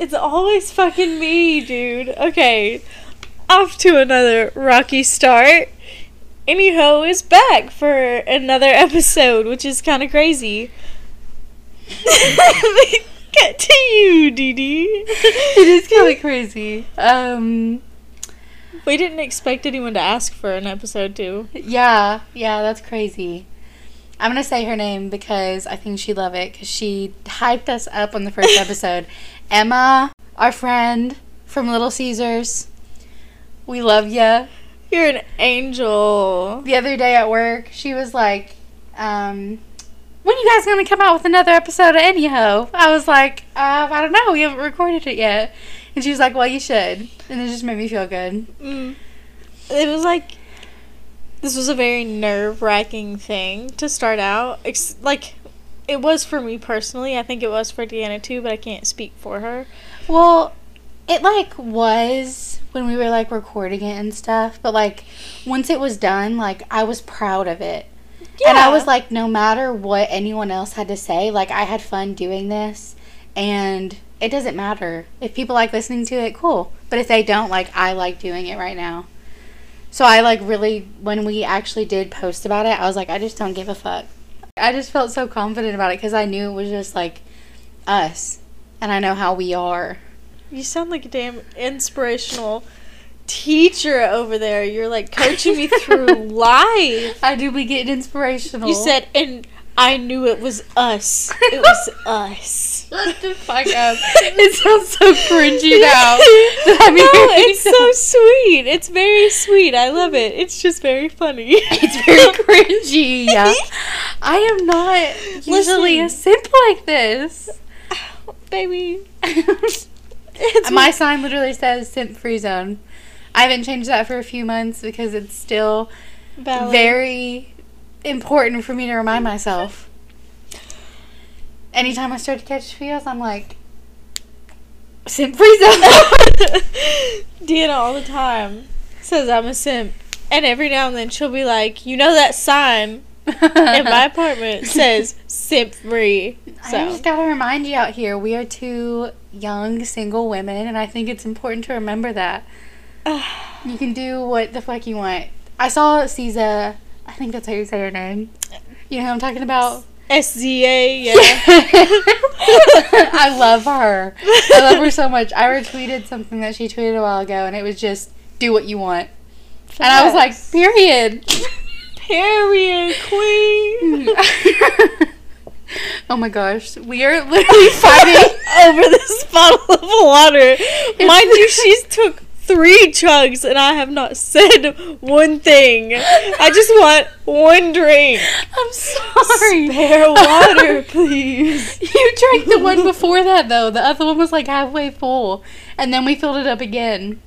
It's always fucking me, dude. Okay, off to another rocky start. Anyhow, is back for another episode, which is kind of crazy. Get to you, Dee Dee. it is kind of crazy. Um, We didn't expect anyone to ask for an episode too. yeah, yeah, that's crazy. I'm gonna say her name because I think she'd love it because she hyped us up on the first episode. Emma, our friend from Little Caesars, we love ya. You're an angel. The other day at work, she was like, um, "When you guys gonna come out with another episode of Anyhow?" I was like, uh, "I don't know. We haven't recorded it yet." And she was like, "Well, you should," and it just made me feel good. Mm. It was like this was a very nerve wracking thing to start out. Ex- like it was for me personally. I think it was for Deanna too, but I can't speak for her. Well, it like was when we were like recording it and stuff, but like once it was done, like I was proud of it. Yeah. And I was like, no matter what anyone else had to say, like I had fun doing this, and it doesn't matter if people like listening to it, cool. But if they don't, like I like doing it right now. So I like really when we actually did post about it, I was like, I just don't give a fuck. I just felt so confident about it because I knew it was just like us, and I know how we are. you sound like a damn inspirational teacher over there. You're like coaching me through life. I do be getting inspirational. You said, and I knew it was us. It was us. Shut the fuck up. It sounds so cringy now. I mean, no, it's so sweet. It's very sweet. I love it. It's just very funny. It's very cringy. Yeah. I am not usually a simp like this. Baby. It's My sign literally says simp free zone. I haven't changed that for a few months because it's still valid. very important for me to remind myself. Anytime I start to catch feels, I'm like, simp free zone. Deanna all the time says I'm a simp. And every now and then she'll be like, you know that sign in my apartment says simp free. I just gotta remind you out here, we are two young single women, and I think it's important to remember that. You can do what the fuck you want. I saw Caesar, I think that's how you say her name. You know who I'm talking about? SZA, yeah. I love her. I love her so much. I retweeted something that she tweeted a while ago, and it was just, do what you want. And I was like, period. period, queen. oh my gosh. We are literally fighting. over this bottle of water. Mind you, she's took three chugs and I have not said one thing. I just want one drink. I'm sorry. Spare water, please. You drank the one before that though. The other one was like halfway full, and then we filled it up again.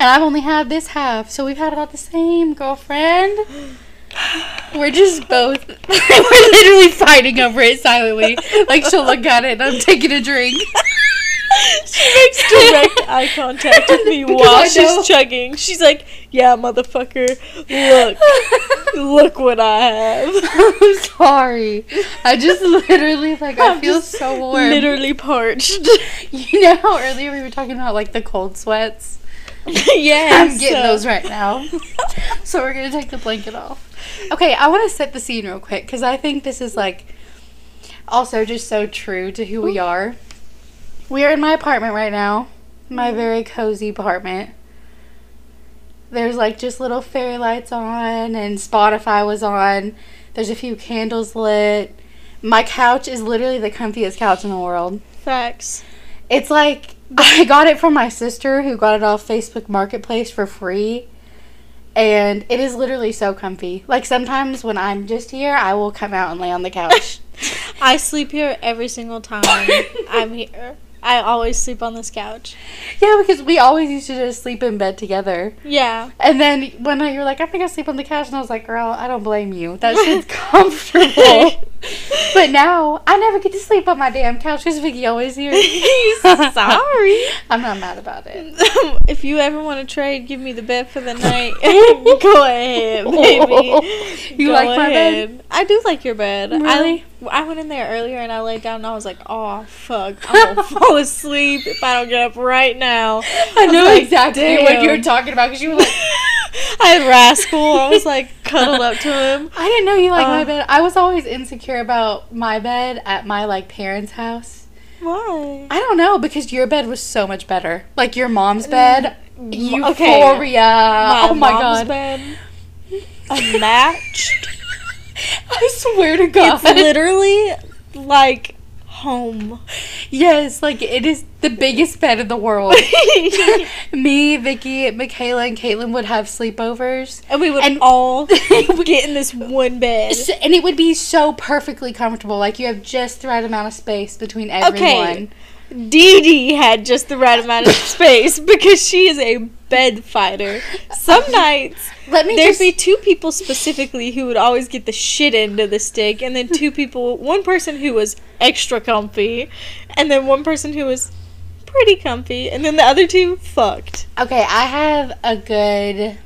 And I've only had this half, so we've had about the same, girlfriend. We're just both. we're literally fighting over it silently. Like she'll look at it, and I'm taking a drink. She makes direct eye contact with me while she's chugging. She's like, "Yeah, motherfucker, look, look what I have." I'm sorry. I just literally like I I'm feel just so warm. Literally parched. You know how earlier we were talking about like the cold sweats? yeah, I'm getting those right now. so we're gonna take the blanket off. Okay, I want to set the scene real quick because I think this is like also just so true to who we are. We are in my apartment right now, my mm-hmm. very cozy apartment. There's like just little fairy lights on, and Spotify was on. There's a few candles lit. My couch is literally the comfiest couch in the world. Facts. It's like I got it from my sister who got it off Facebook Marketplace for free. And it is literally so comfy. Like sometimes when I'm just here, I will come out and lay on the couch. I sleep here every single time I'm here. I always sleep on this couch. yeah, because we always used to just sleep in bed together. Yeah. And then one night you were like, I'm gonna sleep on the couch. And I was like, girl, I don't blame you. That shit's comfortable. but now I never get to sleep on my damn couch because Vicky always here. Sorry. I'm not mad about it. if you ever want to trade, give me the bed for the night. Go ahead, baby. You Go like my bed? I do like your bed. Really? I, I went in there earlier and I laid down and I was like, oh, fuck. I'm going to fall asleep if I don't get up right now. I was know like, exactly what you were talking about because you were like, I had Rascal. I was like cuddled up to him. I didn't know you liked my Uh. bed. I was always insecure about my bed at my like parents' house. Why? I don't know because your bed was so much better. Like your mom's bed, Mm, okay. euphoria. My oh my mom's god! bed unmatched. I swear to God. It's literally like home. yes, like it is the biggest bed in the world. Me, Vicky, Michaela, and Caitlin would have sleepovers. and we would And- all get in this one bed. And it would be so perfectly comfortable. Like you have just the right amount of space between everyone. Okay. Dee Dee had just the right amount of space because she is a bed fighter. Some nights Let me there'd just be two people specifically who would always get the shit end of the stick, and then two people, one person who was extra comfy, and then one person who was pretty comfy, and then the other two fucked. Okay, I have a good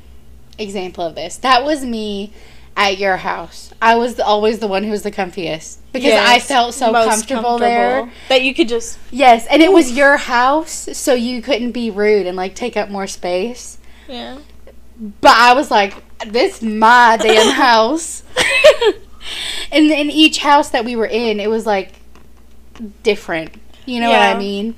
example of this. That was me at your house. I was always the one who was the comfiest because I felt so most comfortable, there. that you could just Yes, and it was your house, so you couldn't be rude and like take up more space. yeah. But I was like, this my damn house. and in each house that we were in, it was like different. You know what I mean?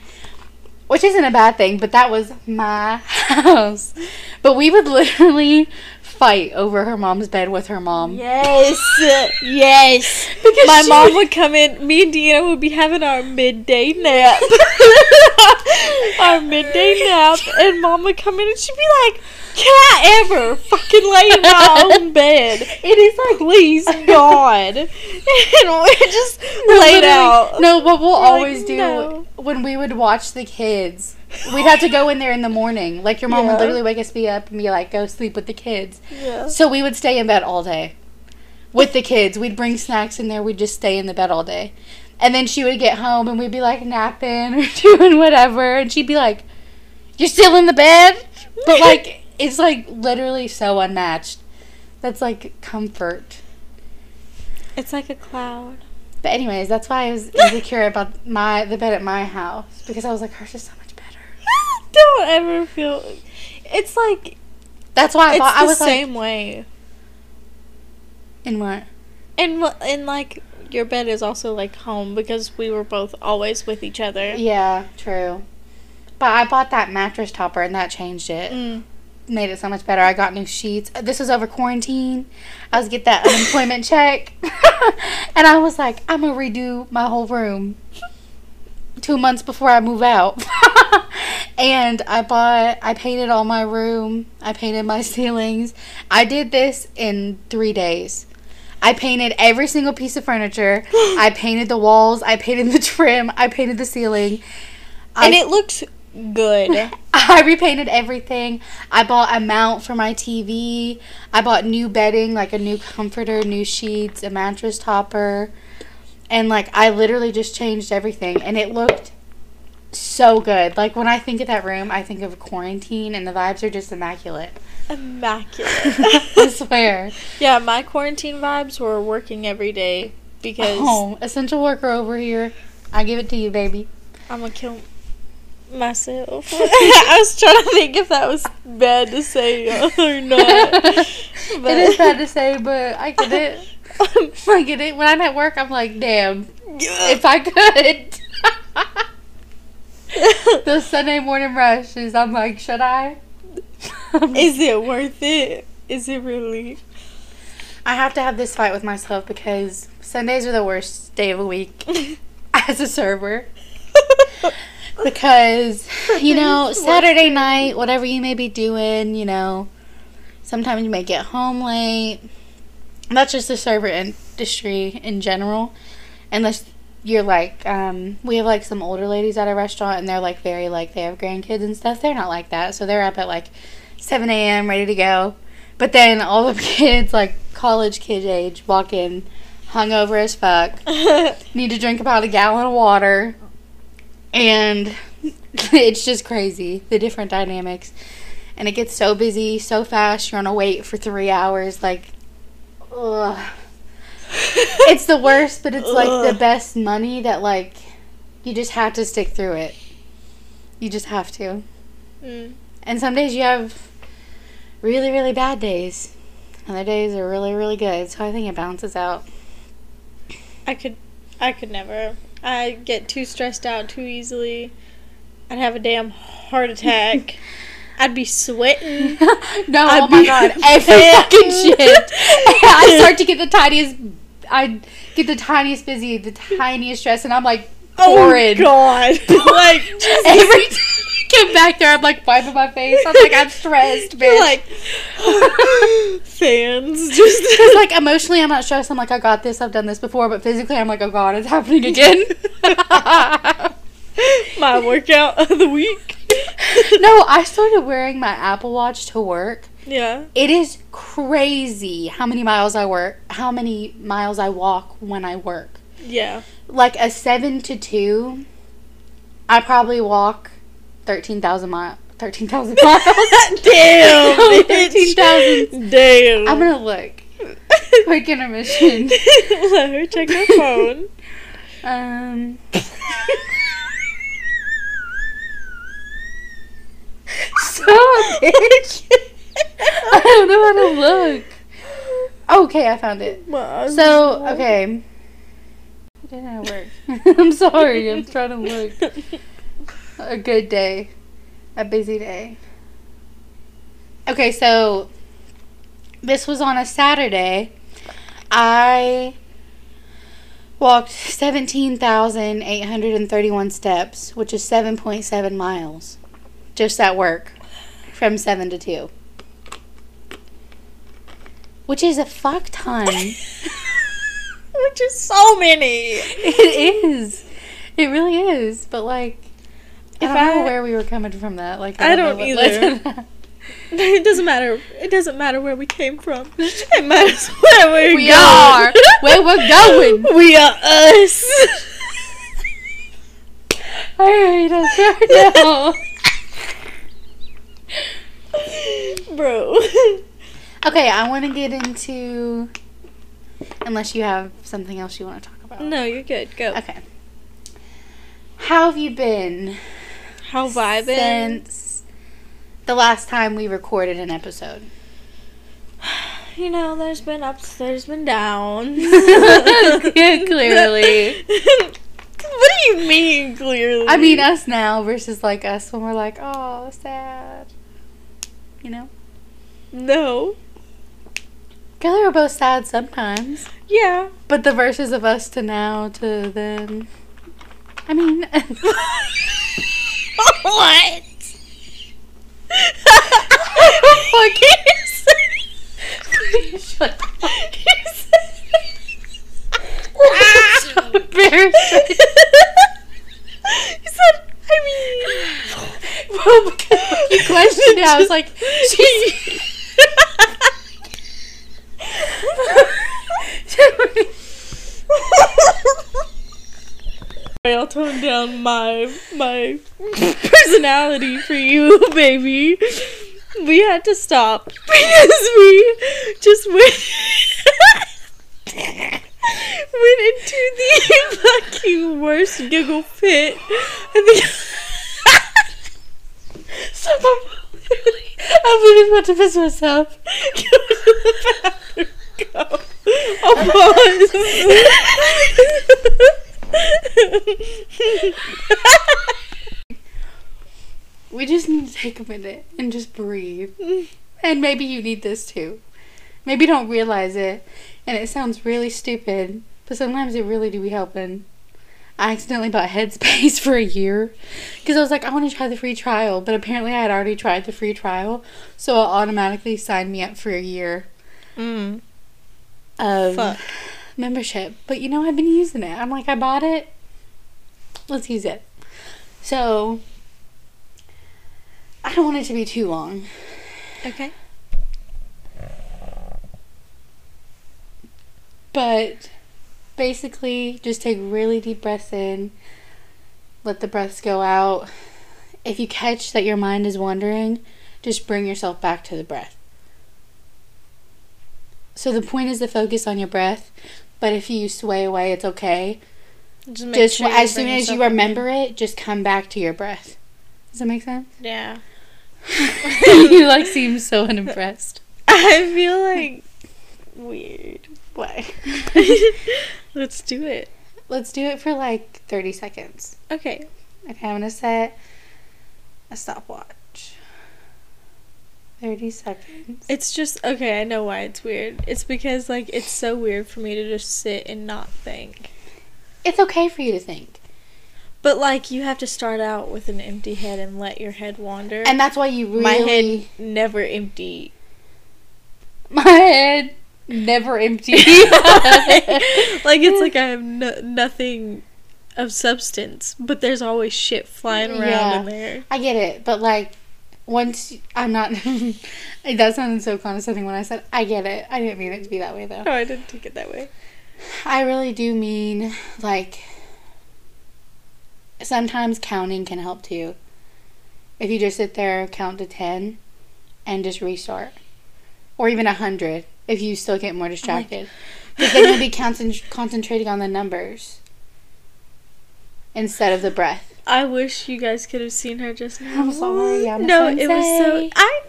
Which isn't a bad thing, but that was my house. But we would literally fight over her mom's bed with her mom. Yes, yes. Because My mom would- would come in. Me and Deanna would be having our midday nap. our midday nap, and mom would come in and she'd be like, "Can I ever fucking lay in my own bed? It is like Please, God." And we just laid out. No, what we'll We're like, always do "No." when we would watch the kids, we'd have to go in there in the morning. Like your mom Yeah. would literally wake us be up and be like, "Go sleep with the kids." Yeah. So we would stay in bed all day with the kids. We'd bring snacks in there. We'd just stay in the bed all day. And then she would get home and we'd be like napping or doing whatever. And she'd be like, You're still in the bed? But like, it's like literally so unmatched. That's like comfort. It's like a cloud. But anyways, that's why I was insecure about my the bed at my house because I was like, hers is so much better. Don't ever feel. It's like That's why I it's thought the I was same way. in what? In, and like your bed is also like home because we were both always with each other. Yeah, true. But I bought that mattress topper and that changed it. Mm. Made it so much better. I got new sheets. This was over quarantine. I was get that unemployment check, and I was like, I'm gonna redo my whole room. Two months before I move out, and I bought. I painted all my room. I painted my ceilings. I did this in three days. I painted every single piece of furniture. I painted the walls. I painted the trim. I painted the ceiling. And I- it looks good. I repainted everything. I bought a mount for my TV. I bought new bedding, like a new comforter, new sheets, a mattress topper. And like I literally just changed everything and it looked so good. Like when I think of that room, I think of quarantine and the vibes are just immaculate. Immaculate. I swear. yeah, my quarantine vibes were working every day because Oh, essential worker over here. I give it to you, baby. I'm gonna kill myself. I was trying to think if that was bad to say or not. it is bad to say, but I get it. I get it. When I'm at work, I'm like, damn, if I could. Those Sunday morning rush is I'm like, should I? Is it worth it? Is it really? I have to have this fight with myself because Sundays are the worst day of the week as a server. Because, you know, Saturday night, whatever you may be doing, you know, sometimes you may get home late. That's just the server industry in general. Unless you're like, um, we have like some older ladies at a restaurant and they're like very like, they have grandkids and stuff. They're not like that. So they're up at like 7 a.m. ready to go. But then all the kids, like college kid age, walk in hungover as fuck, need to drink about a gallon of water, and it's just crazy the different dynamics. And it gets so busy so fast. You're on a wait for three hours. Like, ugh. It's the worst, but it's like the best money that like you just have to stick through it. You just have to. Mm. And some days you have really, really bad days. Other days are really, really good. So I think it balances out. I could, I could never. I get too stressed out too easily. I'd have a damn heart attack. I'd be sweating. no, I'd oh my be god, every fucking shit. I start to get the tiniest. I get the tiniest busy, the tiniest stress, and I'm like Oh horrid. God! like Every time I get back there, I'm like wiping my face. I'm like I'm stressed, bitch. Like fans. Just Because like emotionally, I'm not stressed. I'm like I got this. I've done this before, but physically, I'm like oh god, it's happening again. my workout of the week. no, I started wearing my Apple Watch to work. Yeah. It is crazy how many miles I work, how many miles I walk when I work. Yeah. Like a 7 to 2, I probably walk 13,000 miles. 13,000 miles. Damn. No, bitch. 13,000. Damn. I'm gonna look. Quick intermission. Let her check her phone. Um. so bitch. I don't know how to look. Okay, I found it. So okay. Did I work? I'm sorry. I'm trying to look. A good day. A busy day. Okay, so this was on a Saturday. I walked 17,831 steps, which is 7.7 miles. Just at work from 7 to 2. Which is a fuck ton. Which is so many. it is. It really is. But like If I don't know I- where we were coming from that. Like I don't what either. led to that. It doesn't matter. It doesn't matter where we came from. It matters where we're We going. are where we're going. We are us. Alright, us right now. Bro. Okay, I want to get into. Unless you have something else you want to talk about. No, you're good. Go. Okay. How have you been How have I been? since the last time we recorded an episode? You know, there's been ups, there's been downs. Yeah, clearly. what do you mean, clearly? I mean, us now versus like us when we're like, oh, sad. You know? no. Kelly we're both sad sometimes. Yeah. But the verses of us to now to then. I mean. what? Fuck you Shut up. Ah. Embarrassing. you said, I mean. well, because you questioned it, I was like, she's. I'll tone down my my personality for you, baby. We had to stop because we just went went into the fucking worst giggle fit. I think So I'm literally, I'm literally about to piss myself. Go. Pause. We just need to take a minute and just breathe. And maybe you need this too. Maybe you don't realize it, and it sounds really stupid, but sometimes it really do be helping. I accidentally bought Headspace for a year because I was like, I want to try the free trial, but apparently I had already tried the free trial, so it automatically signed me up for a year Mm. of Fuck. membership. But you know, I've been using it. I'm like, I bought it. Let's use it. So I don't want it to be too long. Okay. But basically just take really deep breaths in, let the breaths go out. If you catch that your mind is wandering, just bring yourself back to the breath. So the point is to focus on your breath, but if you sway away, it's okay. Just, Just sure as soon as you yourself in. remember it, just come back to your breath. Does that make sense? Yeah. you like seem so unimpressed. I feel like weird. Why? Let's do it. Let's do it for like 30 seconds. Okay. Okay, I'm gonna set a stopwatch. 30 seconds. It's just okay, I know why it's weird. It's because like it's so weird for me to just sit and not think. It's okay for you to think. But like you have to start out with an empty head and let your head wander. And that's why you really. my head never empty. My head never empty. like it's like I have no- nothing of substance, but there's always shit flying around Yeah. in there. I get it, but like, once I'm not. It that sounded so condescending when I said I get it. I didn't mean it to be that way though. Oh, I didn't take it that way. I really do mean like. Sometimes counting can help too. If you just sit there, count to 10, and just restart. Or even a 100 if you still get more oh distracted. Because then you'll be concent- concentrating on the numbers instead of the breath. I wish you guys could have seen her just now. I'm sorry, I'm no, it was so. I.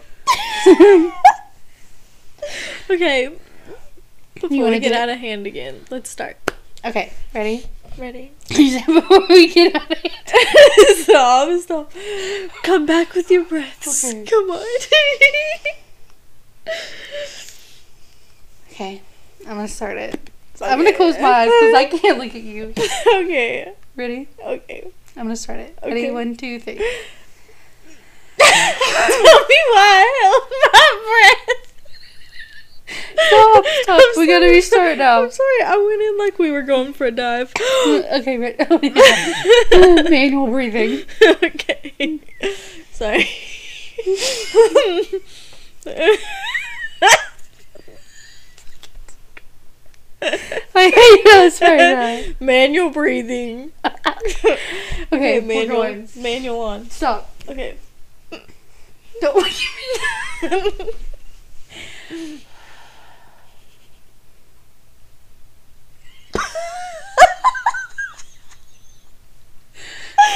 okay. Before wanna we get do it? out of hand again, let's start. Okay, ready? Ready? Before we get out of here. stop! Stop! Come back with your breaths. Okay. Come on. Okay, I'm gonna start it. I'm gonna close my eyes because I can't look at you. okay. Ready? Okay. I'm gonna start it. Okay. Ready? One, two, three. Tell me why I held my breath. Stop, stop. I'm We gotta sorry. restart now. I'm sorry. I went in like we were going for a dive. okay, ready? Oh, Manual breathing. okay. Sorry. I hate this right now. Manual breathing. Okay, we're manual. Manual on. Stop. Okay. Don't look at me.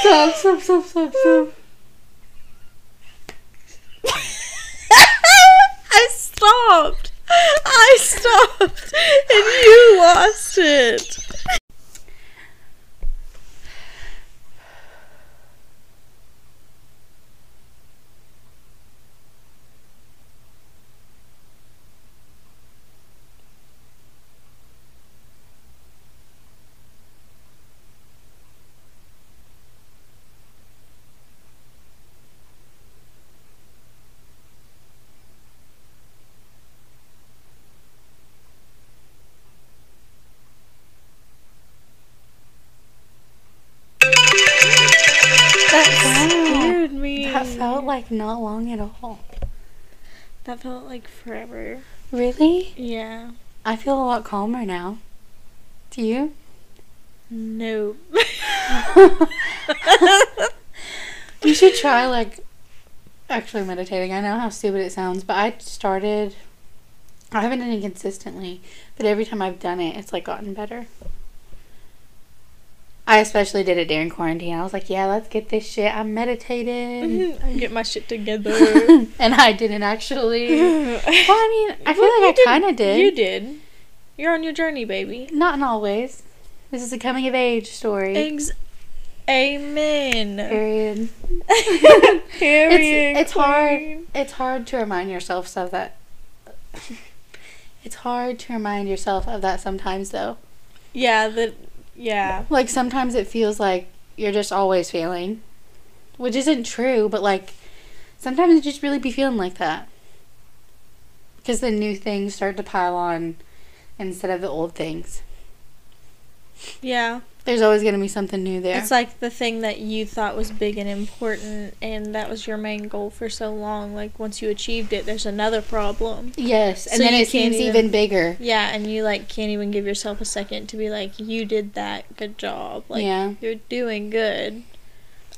Stop, stop, stop, stop, stop. I stopped. I stopped, and you lost it. Felt like not long at all. That felt like forever. Really? Yeah. I feel a lot calmer now. Do you? No. You should try like actually meditating. I know how stupid it sounds, but I started I haven't done it consistently, but every time I've done it, it's like gotten better. I especially did it during quarantine. I was like, yeah, let's get this shit. I'm meditating. I get my shit together. and I didn't actually. Well, I mean, I feel Well, like I kind of did. You did. You're on your journey, baby. Not in all ways. This is a coming of age story. Eggs. Amen. Period. Period. it's hard. It's hard to remind yourself of that. It's hard to remind yourself of that sometimes, though. Yeah, that. Yeah. Like sometimes it feels like you're just always failing, which isn't true. But like sometimes you just really be feeling like that because the new things start to pile on instead of the old things. Yeah. There's always going to be something new there. It's like the thing that you thought was big and important, and that was your main goal for so long. Like once you achieved it, there's another problem. yes, and So then it seems even- even bigger. Yeah, and you like can't even give yourself a second to be like, you did that, good job. Like Yeah. you're doing good.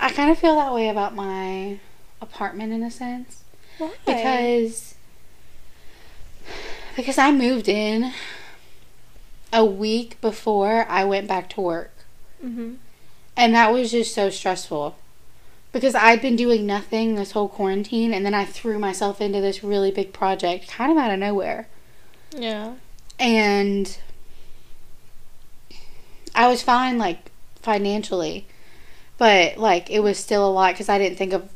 I kind of feel that way about my apartment in a sense. Why? because because I moved in a week before I went back to work. hmm And that was just so stressful. Because I'd been doing nothing this whole quarantine and then I threw myself into this really big project kind of out of nowhere. Yeah. And I was fine like financially. But like it was still a lot cuz I didn't think of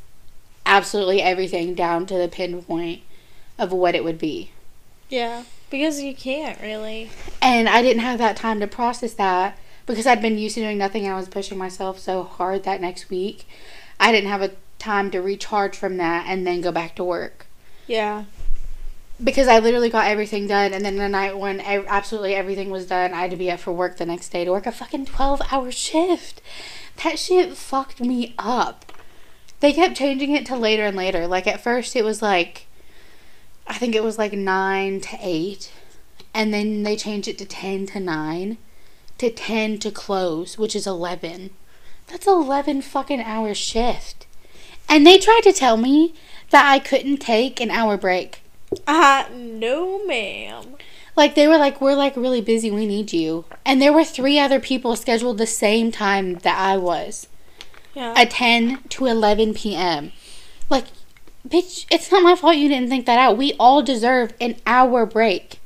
absolutely everything down to the pinpoint of what it would be. Yeah. Because you can't really. And I didn't have that time to process that because I'd been used to doing nothing and I was pushing myself so hard that next week. I didn't have a time to recharge from that and then go back to work. Yeah. Because I literally got everything done and then the night when ev- absolutely everything was done, I had to be up for work the next day to work a fucking 12 hour shift. That shit fucked me up. They kept changing it to later and later. Like at first it was like I think it was like 9 to 8 and then they changed it to 10 to 9 to 10 to close, which is 11. That's 11 fucking hour shift. And they tried to tell me that I couldn't take an hour break. Uh, no, ma'am. Like they were like, we're like really busy. We need you. And there were three other people scheduled the same time that I was Yeah. at 10 to 11 p.m. Like, bitch, it's not my fault you didn't think that out. We all deserve an hour break.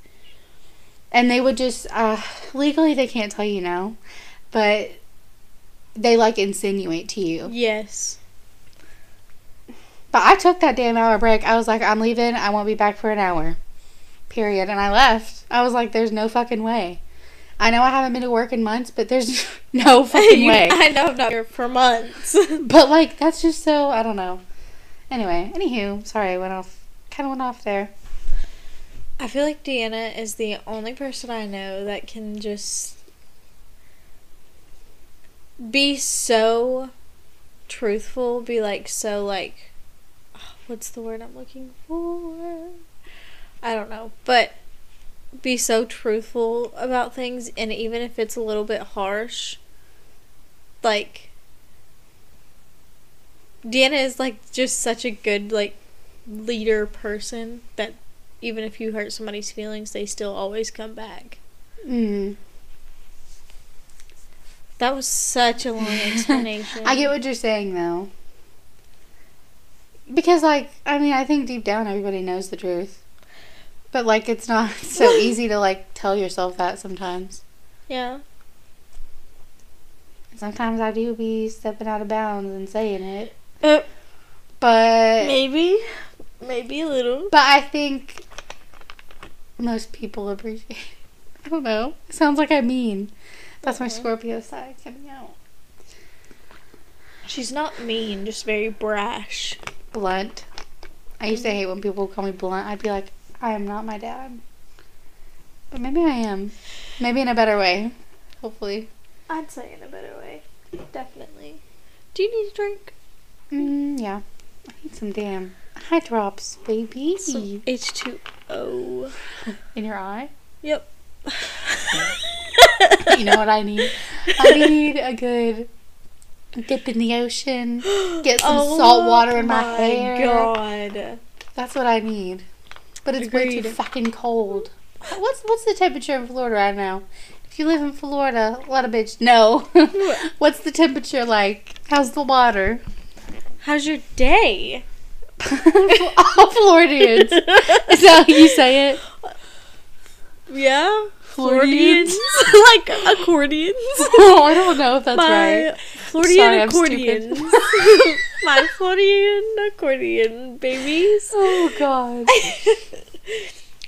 And they would just, uh, legally they can't tell you no, but they like insinuate to you. yes. But I took that damn hour break. I was like, I'm leaving. I won't be back for an hour. Period. And I left. I was like, there's no fucking way. I know I haven't been to work in months, but there's no fucking way. I know I'm not here for months. But like, that's just so I don't know. Anyway, anywho, sorry, I went off. Kind of went off there. I feel like Deanna is the only person I know that can just be so truthful, be like so like oh, what's the word I'm looking for? I don't know, but be so truthful about things and even if it's a little bit harsh, like Deanna is like just such a good like leader person that even if you hurt somebody's feelings, they still always come back. Mm. That was such a long explanation. I get what you're saying though. Because like, I mean, I think deep down everybody knows the truth. But like, it's not so easy to like tell yourself that sometimes. Yeah. Sometimes I do be stepping out of bounds and saying it. Uh, But maybe. Maybe a little. but I think most people appreciate. I don't know. It sounds like I mean. That's my Mhm. Scorpio side coming out. She's not mean, just very brash. Blunt. I used to hate when people would call me blunt. I'd be like, I am not my dad. But maybe I am. Maybe in a better way. Hopefully. I'd say in a better way. Definitely. Do you need a drink? Mm, yeah. I need some damn eye drops, baby. Some H2O. In your eye? Yep. you know what I need? I need a good dip in the ocean. Get some salt water in my, hair. Oh god. That's what I need. But it's way too fucking cold. What's what's the temperature in Florida right now? If you live in Florida, a lot of bitch know. what's the temperature like? How's the water? How's your day? All Floridians. Is that how you say it? Yeah. Floridians? like accordions. oh, I don't know if that's My right. Floridian Sorry, accordions. My Floridian accordion babies. Oh god.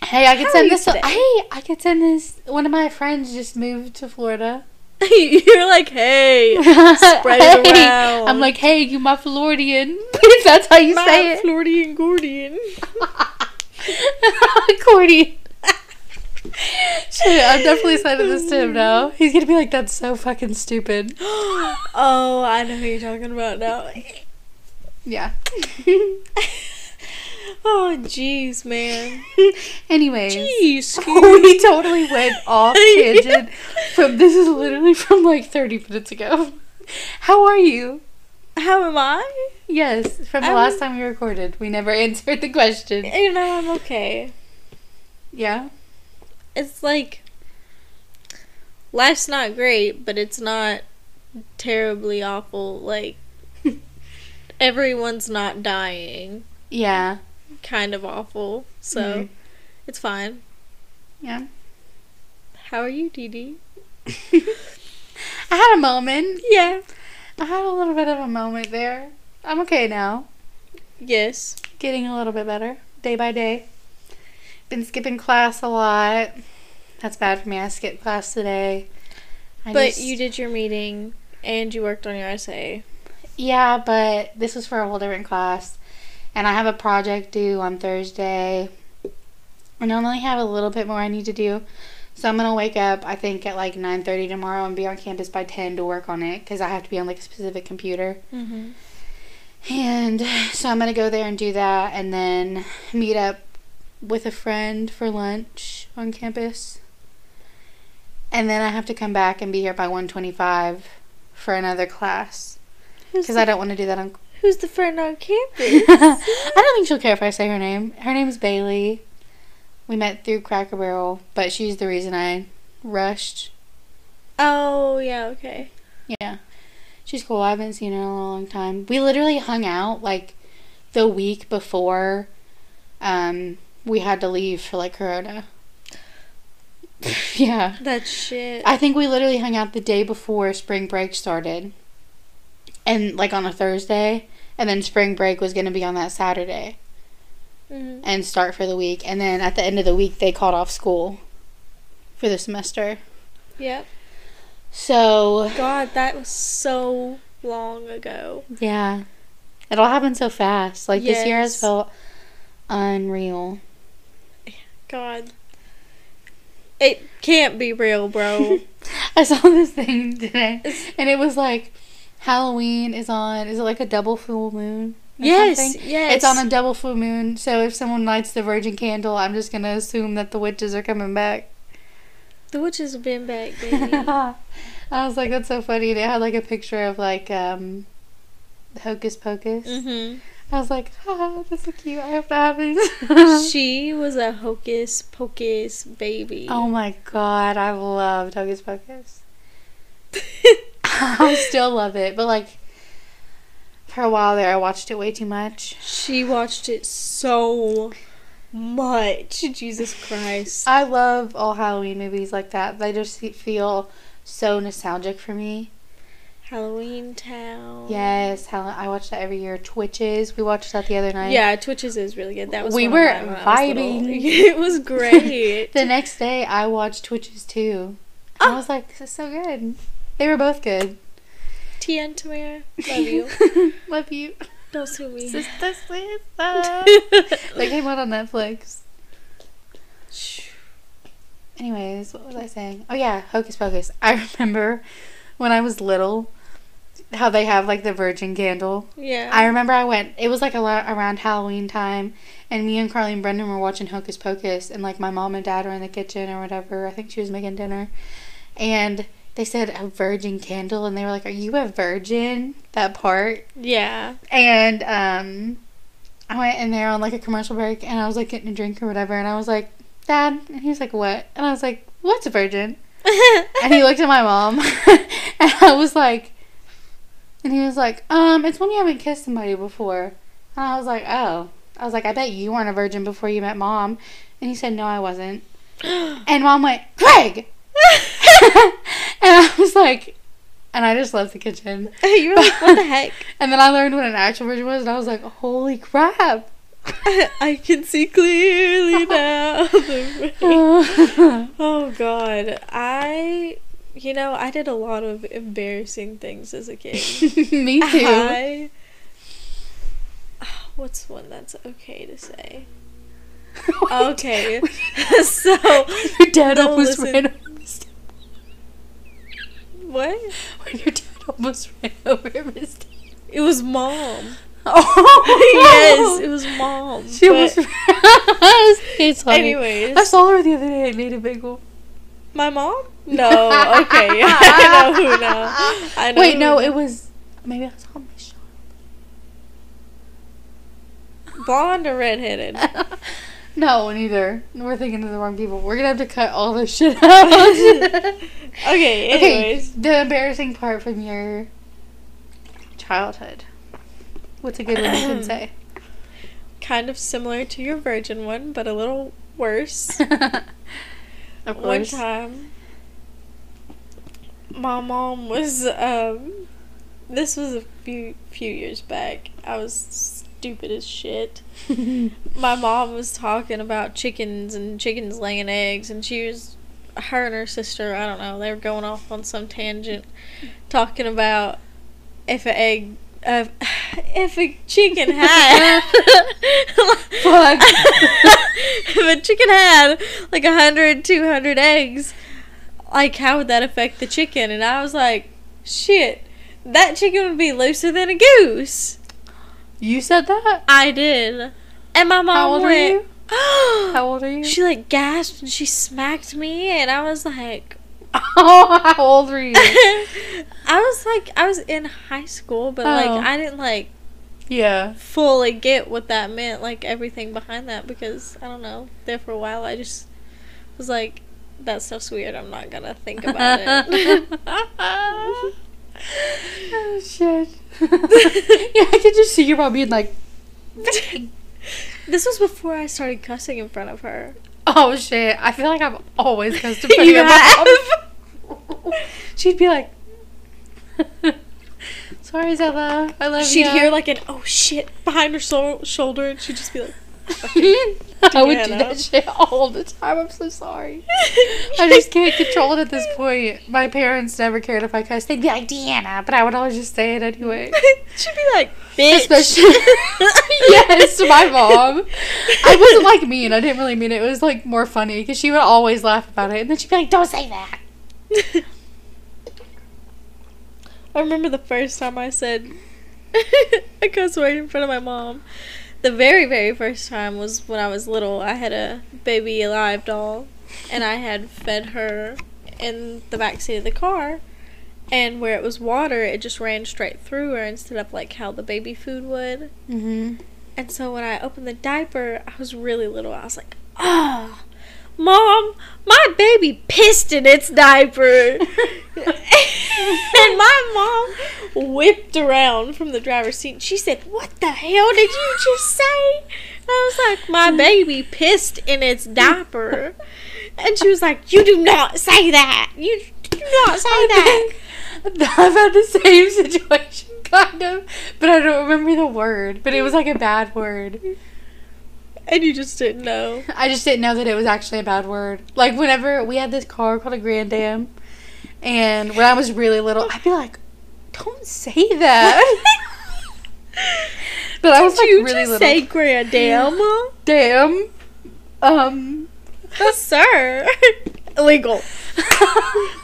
Hey, I could How send this. Hey, I could send this. One of my friends just moved to Florida. You're like, hey, spread it around. I'm like, hey, you my Floridian. That's how you my say it. Floridian Gordian. Accordion. Shit, I'm definitely sending this to him now. He's gonna be like, "That's so fucking stupid." oh, I know who you're talking about now. Yeah. Oh, jeez, man. Anyways, Jeez, we totally went off tangent from this is literally from like 30 minutes ago. How are you? How am I? Yes, from the I'm- last time we recorded, we never answered the question. You know, I'm okay. Yeah. It's like life's not great, but it's not terribly awful. Like everyone's not dying. Yeah. Kind of awful. So Mhm. it's fine. Yeah. How are you, Dee Dee? I had a moment. Yeah. I had a little bit of a moment there. I'm okay now. Yes. Getting a little bit better day by day. Been skipping class a lot. That's bad for me. I skipped class today. I but just- you did your meeting and you worked on your essay. Yeah, but this was for a whole different class. And I have a project due on Thursday. And I only have a little bit more I need to do. So I'm going to wake up, I think, at like 9.30 tomorrow and be on campus by 10 to work on it. Because I have to be on like a specific computer. Mm-hmm. And so I'm going to go there and do that. And then meet up with a friend for lunch on campus. And then I have to come back and be here by 125 for another class. Because I don't want to do that on who's the friend on campus? I don't think she'll care if I say her name. Her name's Bailey. We met through Cracker Barrel, but she's the reason I rushed. oh, yeah, okay. Yeah. She's cool. I haven't seen her in a long time. We literally hung out like the week before um we had to leave for like Corona. yeah. That shit. I think we literally hung out the day before spring break started. And like on a Thursday, and then spring break was going to be on that Saturday. Mhm. and start for the week. And then at the end of the week, they called off school for the semester. Yep. So, God, that was so long ago. yeah. It all happened so fast. Like, this year has felt unreal. God. It can't be real, bro. I saw this thing today, and it was like Halloween is on. Is it like a double full moon? yes, something? yes. It's on a double full moon, so if someone lights the virgin candle, I'm just gonna assume that the witches are coming back. The witches have been back, baby. I was like, that's so funny. They had like a picture of like um, Hocus Pocus. mm-hmm. I was like, ah, that's so cute. I hope that happens. She was a hocus pocus baby. oh my god, I loved Hocus Pocus. I still love it, but like for a while there, I watched it way too much. She watched it so much. Jesus Christ. I love all Halloween movies like that. They just feel so nostalgic for me. Halloween Town. Yes, Hall- I watch that every year. Twitches, we watched that the other night. Yeah, Twitches is really good. That was We were I was vibing. it was great. The next day, I watched Twitches too. And I was like, this is so good. They were both good. Tia and Tamera, love you. Love you. Don't sue me. Sister, sister. they came out on Netflix. Anyways, what was I saying? Oh yeah, Hocus Pocus. I remember when I was little, how they have like the virgin candle. yeah. I remember I went. It was like a lot around Halloween time, and me and Carly and Brendan were watching Hocus Pocus, and like my mom and dad were in the kitchen or whatever. I think she was making dinner, and they said a virgin candle, and they were like, "Are you a virgin?" That part, yeah. and um, I went in there on like a commercial break, and I was like getting a drink or whatever, and I was like, "Dad," and he was like, "What?" And I was like, "What's a virgin?" And he looked at my mom, and I was like, and he was like, um, it's when you haven't kissed somebody before. And I was like, oh. I was like, I bet you weren't a virgin before you met mom. And he said, no, I wasn't. And mom went, Greg! and I was like, and I just left the kitchen. you were like, what the heck? And then I learned what an actual version was, and I was like, holy crap. I can see clearly now. oh God, I, you know, I did a lot of embarrassing things as a kid. Me too. I, what's one that's okay to say? Okay. so your dad almost listen. ran what? When your dad almost ran over Miss It was mom. Oh yes, it was mom. She almost It's funny. anyways, I saw her the other day at Native Bagel. my mom? No. Okay. I know who now. I know. Wait, who no, it was maybe I saw Miss blonde or redheaded. No, neither. We're thinking of the wrong people. We're gonna have to cut all this shit out. Okay. Anyways, Okay, the embarrassing part from your childhood. What's a good one you can say? kind of similar to your virgin one, but a little worse. of course. One time, my mom was um. This was a few few years back. I was stupid as shit. my mom was talking about chickens and chickens laying eggs, and she was, her and her sister, I don't know, they were going off on some tangent, talking about if an egg, uh, if a chicken had, Fuck. if a chicken had like a hundred, two hundred eggs, like how would that affect the chicken? And I was like, shit, that chicken would be looser than a goose. You said that? I did. And my mom How old went, you? How old are you? She like gasped and she smacked me, and I was like, oh, how old were you? I was like, I was in high school, but like, Oh. I didn't like yeah. fully get what that meant, like everything behind that, because I don't know. There for a while, I just was like, that stuff's weird. I'm not gonna think about it. oh shit. yeah, I could just see your mom being like, this was before I started cussing in front of her. oh shit. I feel like I've always cussed in front of have? mom. She'd be like, sorry, Zella. I love you." She'd ya." hear like an oh shit behind her so- shoulder, and she'd just be like, I would do that shit all the time. I'm so sorry. I just can't control it at this point. My parents never cared if I cussed. They'd be like, Deanna, but I would always just say it anyway. She'd be like, bitch. Especially, yes, to my mom. I wasn't like mean. I didn't really mean it. It was like more funny because she would always laugh about it, and then she'd be like, "Don't say that." I remember the first time I said I cuss word in front of my mom. The very, very first time was when I was little. I had a baby alive doll, and I had fed her in the back seat of the car. And where it was water, it just ran straight through her instead of like how the baby food would. Mm-hmm. And so when I opened the diaper, I was really little. I was like, "Ah, mom, my baby pissed in its diaper." and my mom whipped around from the driver's seat. And she said, "What the hell did you just say?" And I was like, "My baby pissed in its diaper." And she was like, "You do not say that. You do not say that." I've had the same situation, kind of, but I don't remember the word. But it was like a bad word. And you just didn't know. I just didn't know that it was actually a bad word. Like whenever we had this car called a Grand Am, and when I was really little, I'd be like, "Don't say that." but I was Did like you really just little. say grand dam? Damn. Um. Sir. Illegal.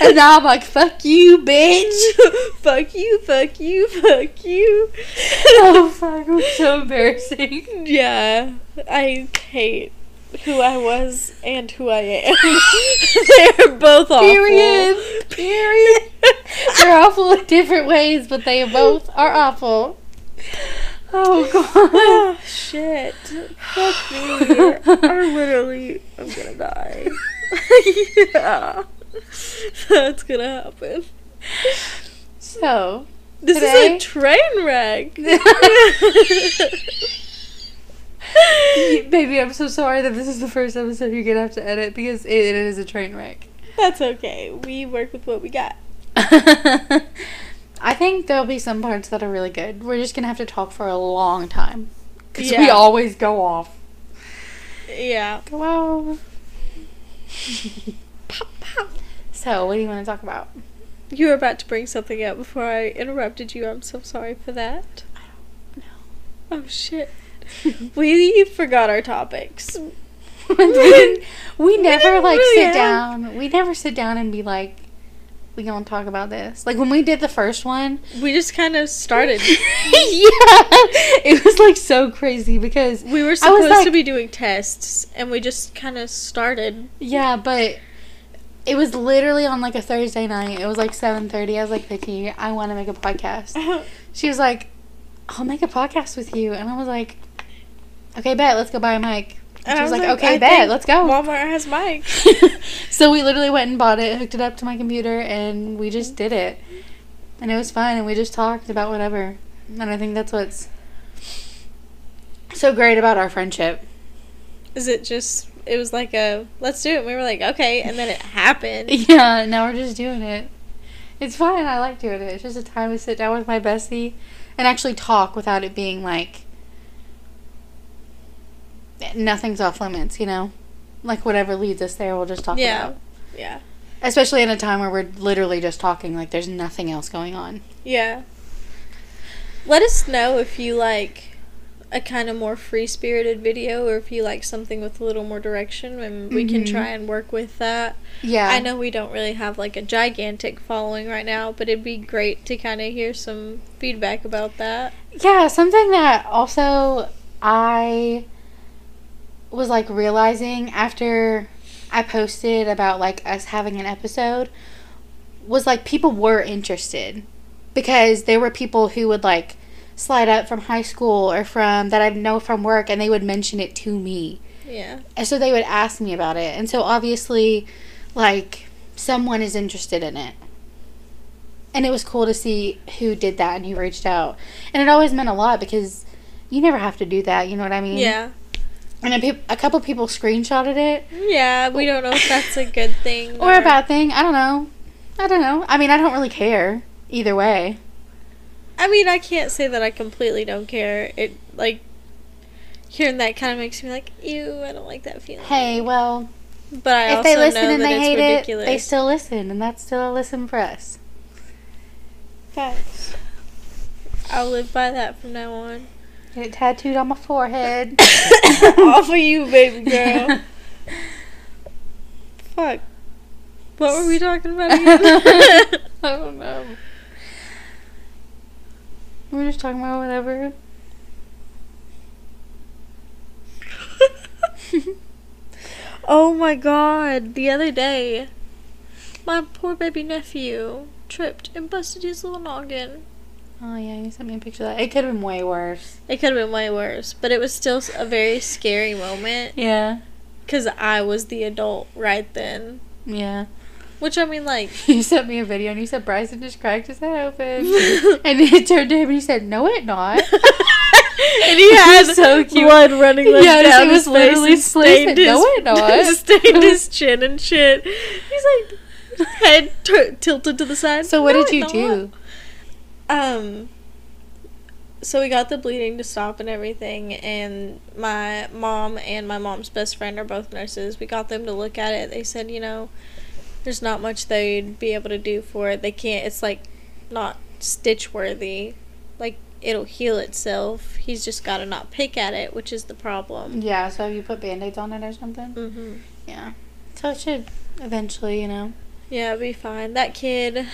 and now I'm like, "Fuck you, bitch." fuck you, fuck you, fuck you. oh fuck, it was so embarrassing. Yeah, I hate who I was and who I am. They're both awful. Period. Period. They're awful in different ways, but they both are awful. Oh god. Oh, shit. Fuck me. I literally, I'm gonna die. yeah. That's gonna happen. So, This Today- is a train wreck. baby, I'm so sorry that this is the first episode you're gonna have to edit because it, it is a train wreck. That's okay. We work with what we got. I think there'll be some parts that are really good. We're just gonna have to talk for a long time because we always go off. Yeah. Go off. So, what do you want to talk about? You were about to bring something up before I interrupted you. I'm so sorry for that. I don't know. Oh shit. we forgot our topics. we, we never like really sit have- down. We never sit down and be like, we gonna talk about this. Like when we did the first one, We just kind of started. yeah, it was like so crazy because We were supposed to be doing tests, and we just kind of started. yeah, but it was literally on like a Thursday night. It was like seven thirty. I was like, Vicky, I want to make a podcast. She was like, I'll make a podcast with you, and I was like, okay, bet, let's go buy a mic. And And she I was, was like, like, okay, I bet, let's go. Walmart has mics. so we literally went and bought it, hooked it up to my computer, and we just did it. And it was fun, and we just talked about whatever. And I think that's what's so great about our friendship. Is it just? It was like a let's do it. And we were like okay, and then it happened. Yeah, now we're just doing it. It's fun. I like doing it. It's just a time to sit down with my bestie and actually talk without it being like nothing's off limits, you know? Like whatever leads us there, we'll just talk Yeah. about. Yeah. Especially in a time where we're literally just talking, like there's nothing else going on. Yeah. Let us know if you like a kind of more free spirited video or if you like something with a little more direction and we can Mhm. try and work with that. Yeah. I know we don't really have like a gigantic following right now, but it'd be great to kind of hear some feedback about that. Yeah, something that also I was like realizing after I posted about like us having an episode was like people were interested because there were people who would like slide up from high school or from that I know from work and they would mention it to me. Yeah. And so they would ask me about it. And so obviously like someone is interested in it. And it was cool to see who did that and who reached out. And it always meant a lot because you never have to do that, you know what I mean? Yeah. And a, peop a couple people screenshotted it Yeah, we don't know if that's a good thing or a bad thing. I don't know. I don't know. I mean, I don't really care either way. I mean, I can't say that I completely don't care. It like hearing that kind of makes me like, ew, I don't like that feeling. Hey, well, but I if also they listen know and that they it's hate ridiculous. it, they still listen, and that's still a listen for us. Facts. I'll live by that from now on. Get it tattooed on my forehead. Off of you, baby girl. Fuck. What were we talking about again? I don't know. We were just talking about whatever. oh my god. The other day, my poor baby nephew tripped and busted his little noggin. Oh yeah, you sent me a picture of that. It could have been way worse. It could have been way worse, but it was still a very scary moment Yeah. because I was the adult right then. Yeah. Which I mean, like, You sent me a video and you said Bryson just cracked his head open. and it turned to him and he said, No it not. and he had so cute. blood running like Yes, down his was face literally split. stained his, No, it not. stained his chin and shit. He's like head t- tilted to the side. So what No, did you do? Um. So we got the bleeding to stop and everything, and my mom and my mom's best friend are both nurses. We got them to look at it. They said, you know, there's not much they'd be able to do for it. They can't. It's like not stitch worthy. Like it'll heal itself. He's just got to not pick at it, which is the problem. Yeah, so you put band-aids on it or something? Mm-hmm. Yeah. So it should eventually, you know. Yeah, it'll be fine. That kid,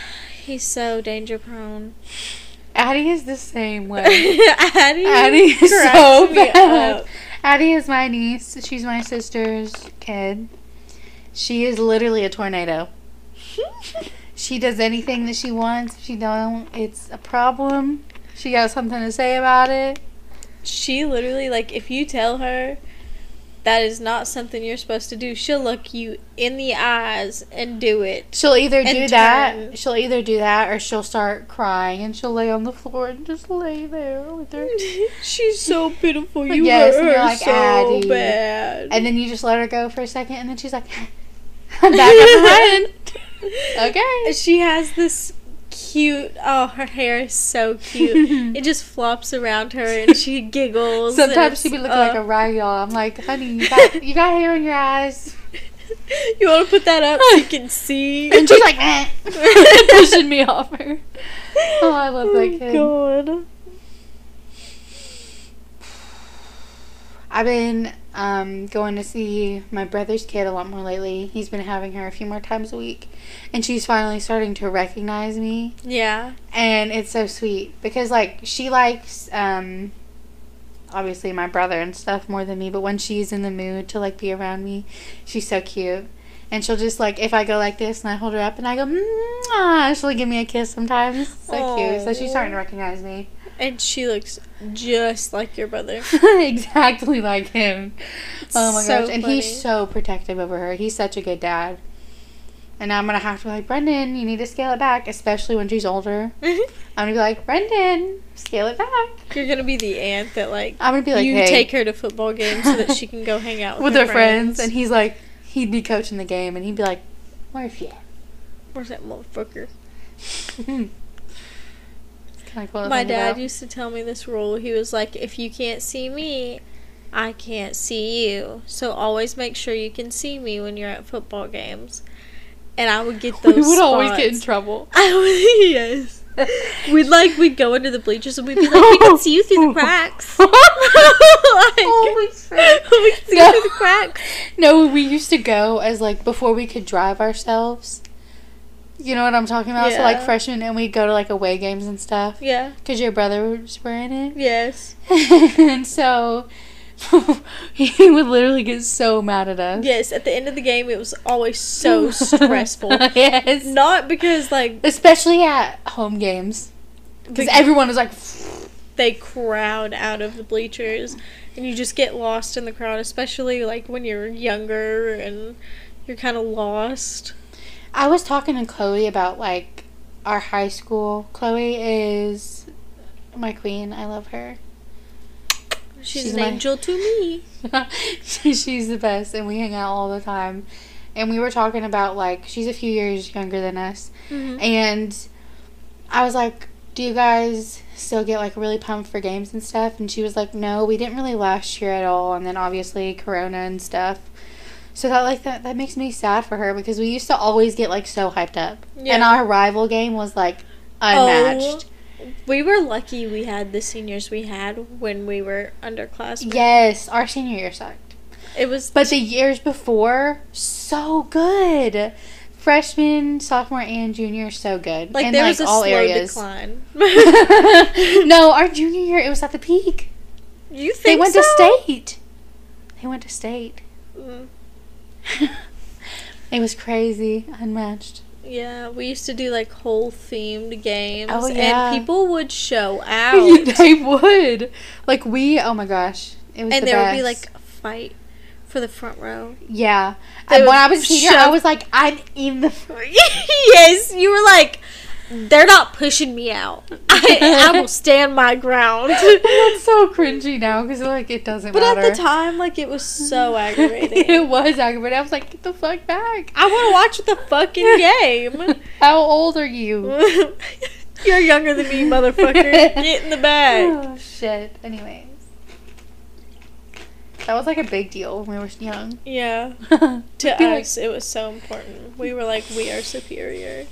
he's so danger prone. Addie is the same way. Addie, Addie is so bad. up. Addie is my niece. She's my sister's kid. She is literally a tornado. She does anything that she wants. If she don't, it's a problem. She got something to say about it. she literally like if you tell her that is not something you're supposed to do, she'll look you in the eyes and do it. She'll either do that. turn. She'll either do that, or she'll start crying and she'll lay on the floor and just lay there with her. She's so pitiful. You Yes, hurt her like, so "Addie." bad. And then you just let her go for a second, and then she's like, "I'm back up and running." Okay. She has this cute. Oh, her hair is so cute. it just flops around her, and she giggles. Sometimes it's- she be looking uh, like a doll. I'm like, honey, you got you got hair in your eyes, you want to put that up so you can see? and she's like, eh, pushing me off her. Oh, I love that kid. God. I've been um, going to see my brother's kid a lot more lately. He's been having her a few more times a week, and she's finally starting to recognize me, Yeah. and it's so sweet because like she likes um, obviously my brother and stuff more than me, but when she's in the mood to like be around me, she's so cute. And she'll just like if I go like this and I hold her up and I go, Mwah, she'll give me a kiss sometimes. So cute. So she's starting to recognize me. And she looks just like your brother. exactly like him. Oh my So gosh. And funny. he's so protective over her. He's such a good dad. And now I'm gonna have to be like, Brendan, you need to scale it back, especially when she's older. Mm-hmm. I'm gonna be like, Brendan, scale it back. You're gonna be the aunt that like I'm gonna be like, you hey, take her to football games so that she can go hang out with, with her friends. And he's like, he'd be coaching the game, and he'd be like, where's she at? Where's that motherfucker? It's kind of cool. to My dad about. used to tell me this rule. He was like, if you can't see me, I can't see you. So always make sure you can see me when you're at football games. And I would get those. we would always get in trouble. I would, yes. We'd like we'd go into the bleachers and we'd be like, we can see you through the cracks. like, Holy shit. we can see No. you through the cracks. No, we used to go as like before we could drive ourselves. You know what I'm talking about? So like freshman, and we'd go to like away games and stuff. Yeah. Cause your brothers were in it, Yes. and so he would literally get so mad at us. Yes. At the end of the game, it was always so stressful. yes, Not because like especially at home games, because everyone was like, they crowd out of the bleachers and you just get lost in the crowd, especially like when you're younger and you're kind of lost. I was talking to Chloe about like our high school. Chloe is my queen. I love her. She's, She's an my- angel to me. she's the best, and we hang out all the time. And we were talking about like she's a few years younger than us, Mhm. and I was like, "Do you guys still get like really pumped for games and stuff?" And she was like, "No, we didn't really last year at all." And then obviously Corona and stuff. So that like that that makes me sad for her because we used to always get like so hyped up, and our rival game was like unmatched. We were lucky we had the seniors we had when we were underclassmen. Yes, our senior year sucked. It was But the years before, so good. Freshman, sophomore, and junior, so good. like In, there was a all slow areas. decline. no, our junior year, it was at the peak. you think They went so? to state. They went to state. Mm, It was crazy, unmatched. Yeah, we used to do like whole themed games. Oh, yeah. And people would show out. they would. Like we, oh my gosh, it was and the there best. would be like a fight for the front row. yeah. They And when I was here, I was like, I'm in the. yes, you were like, they're not pushing me out. I, I will stand my ground. That's so cringy now because like it doesn't But matter. at the time, like it was so aggravating. it was aggravating. I was like, get the fuck back. I want to watch the fucking game. How old are you? You're younger than me, motherfucker. Get in the bag. Oh shit. Anyways. That was like a big deal when we were young. Yeah. to To us, it was so important. We were like, we are superior.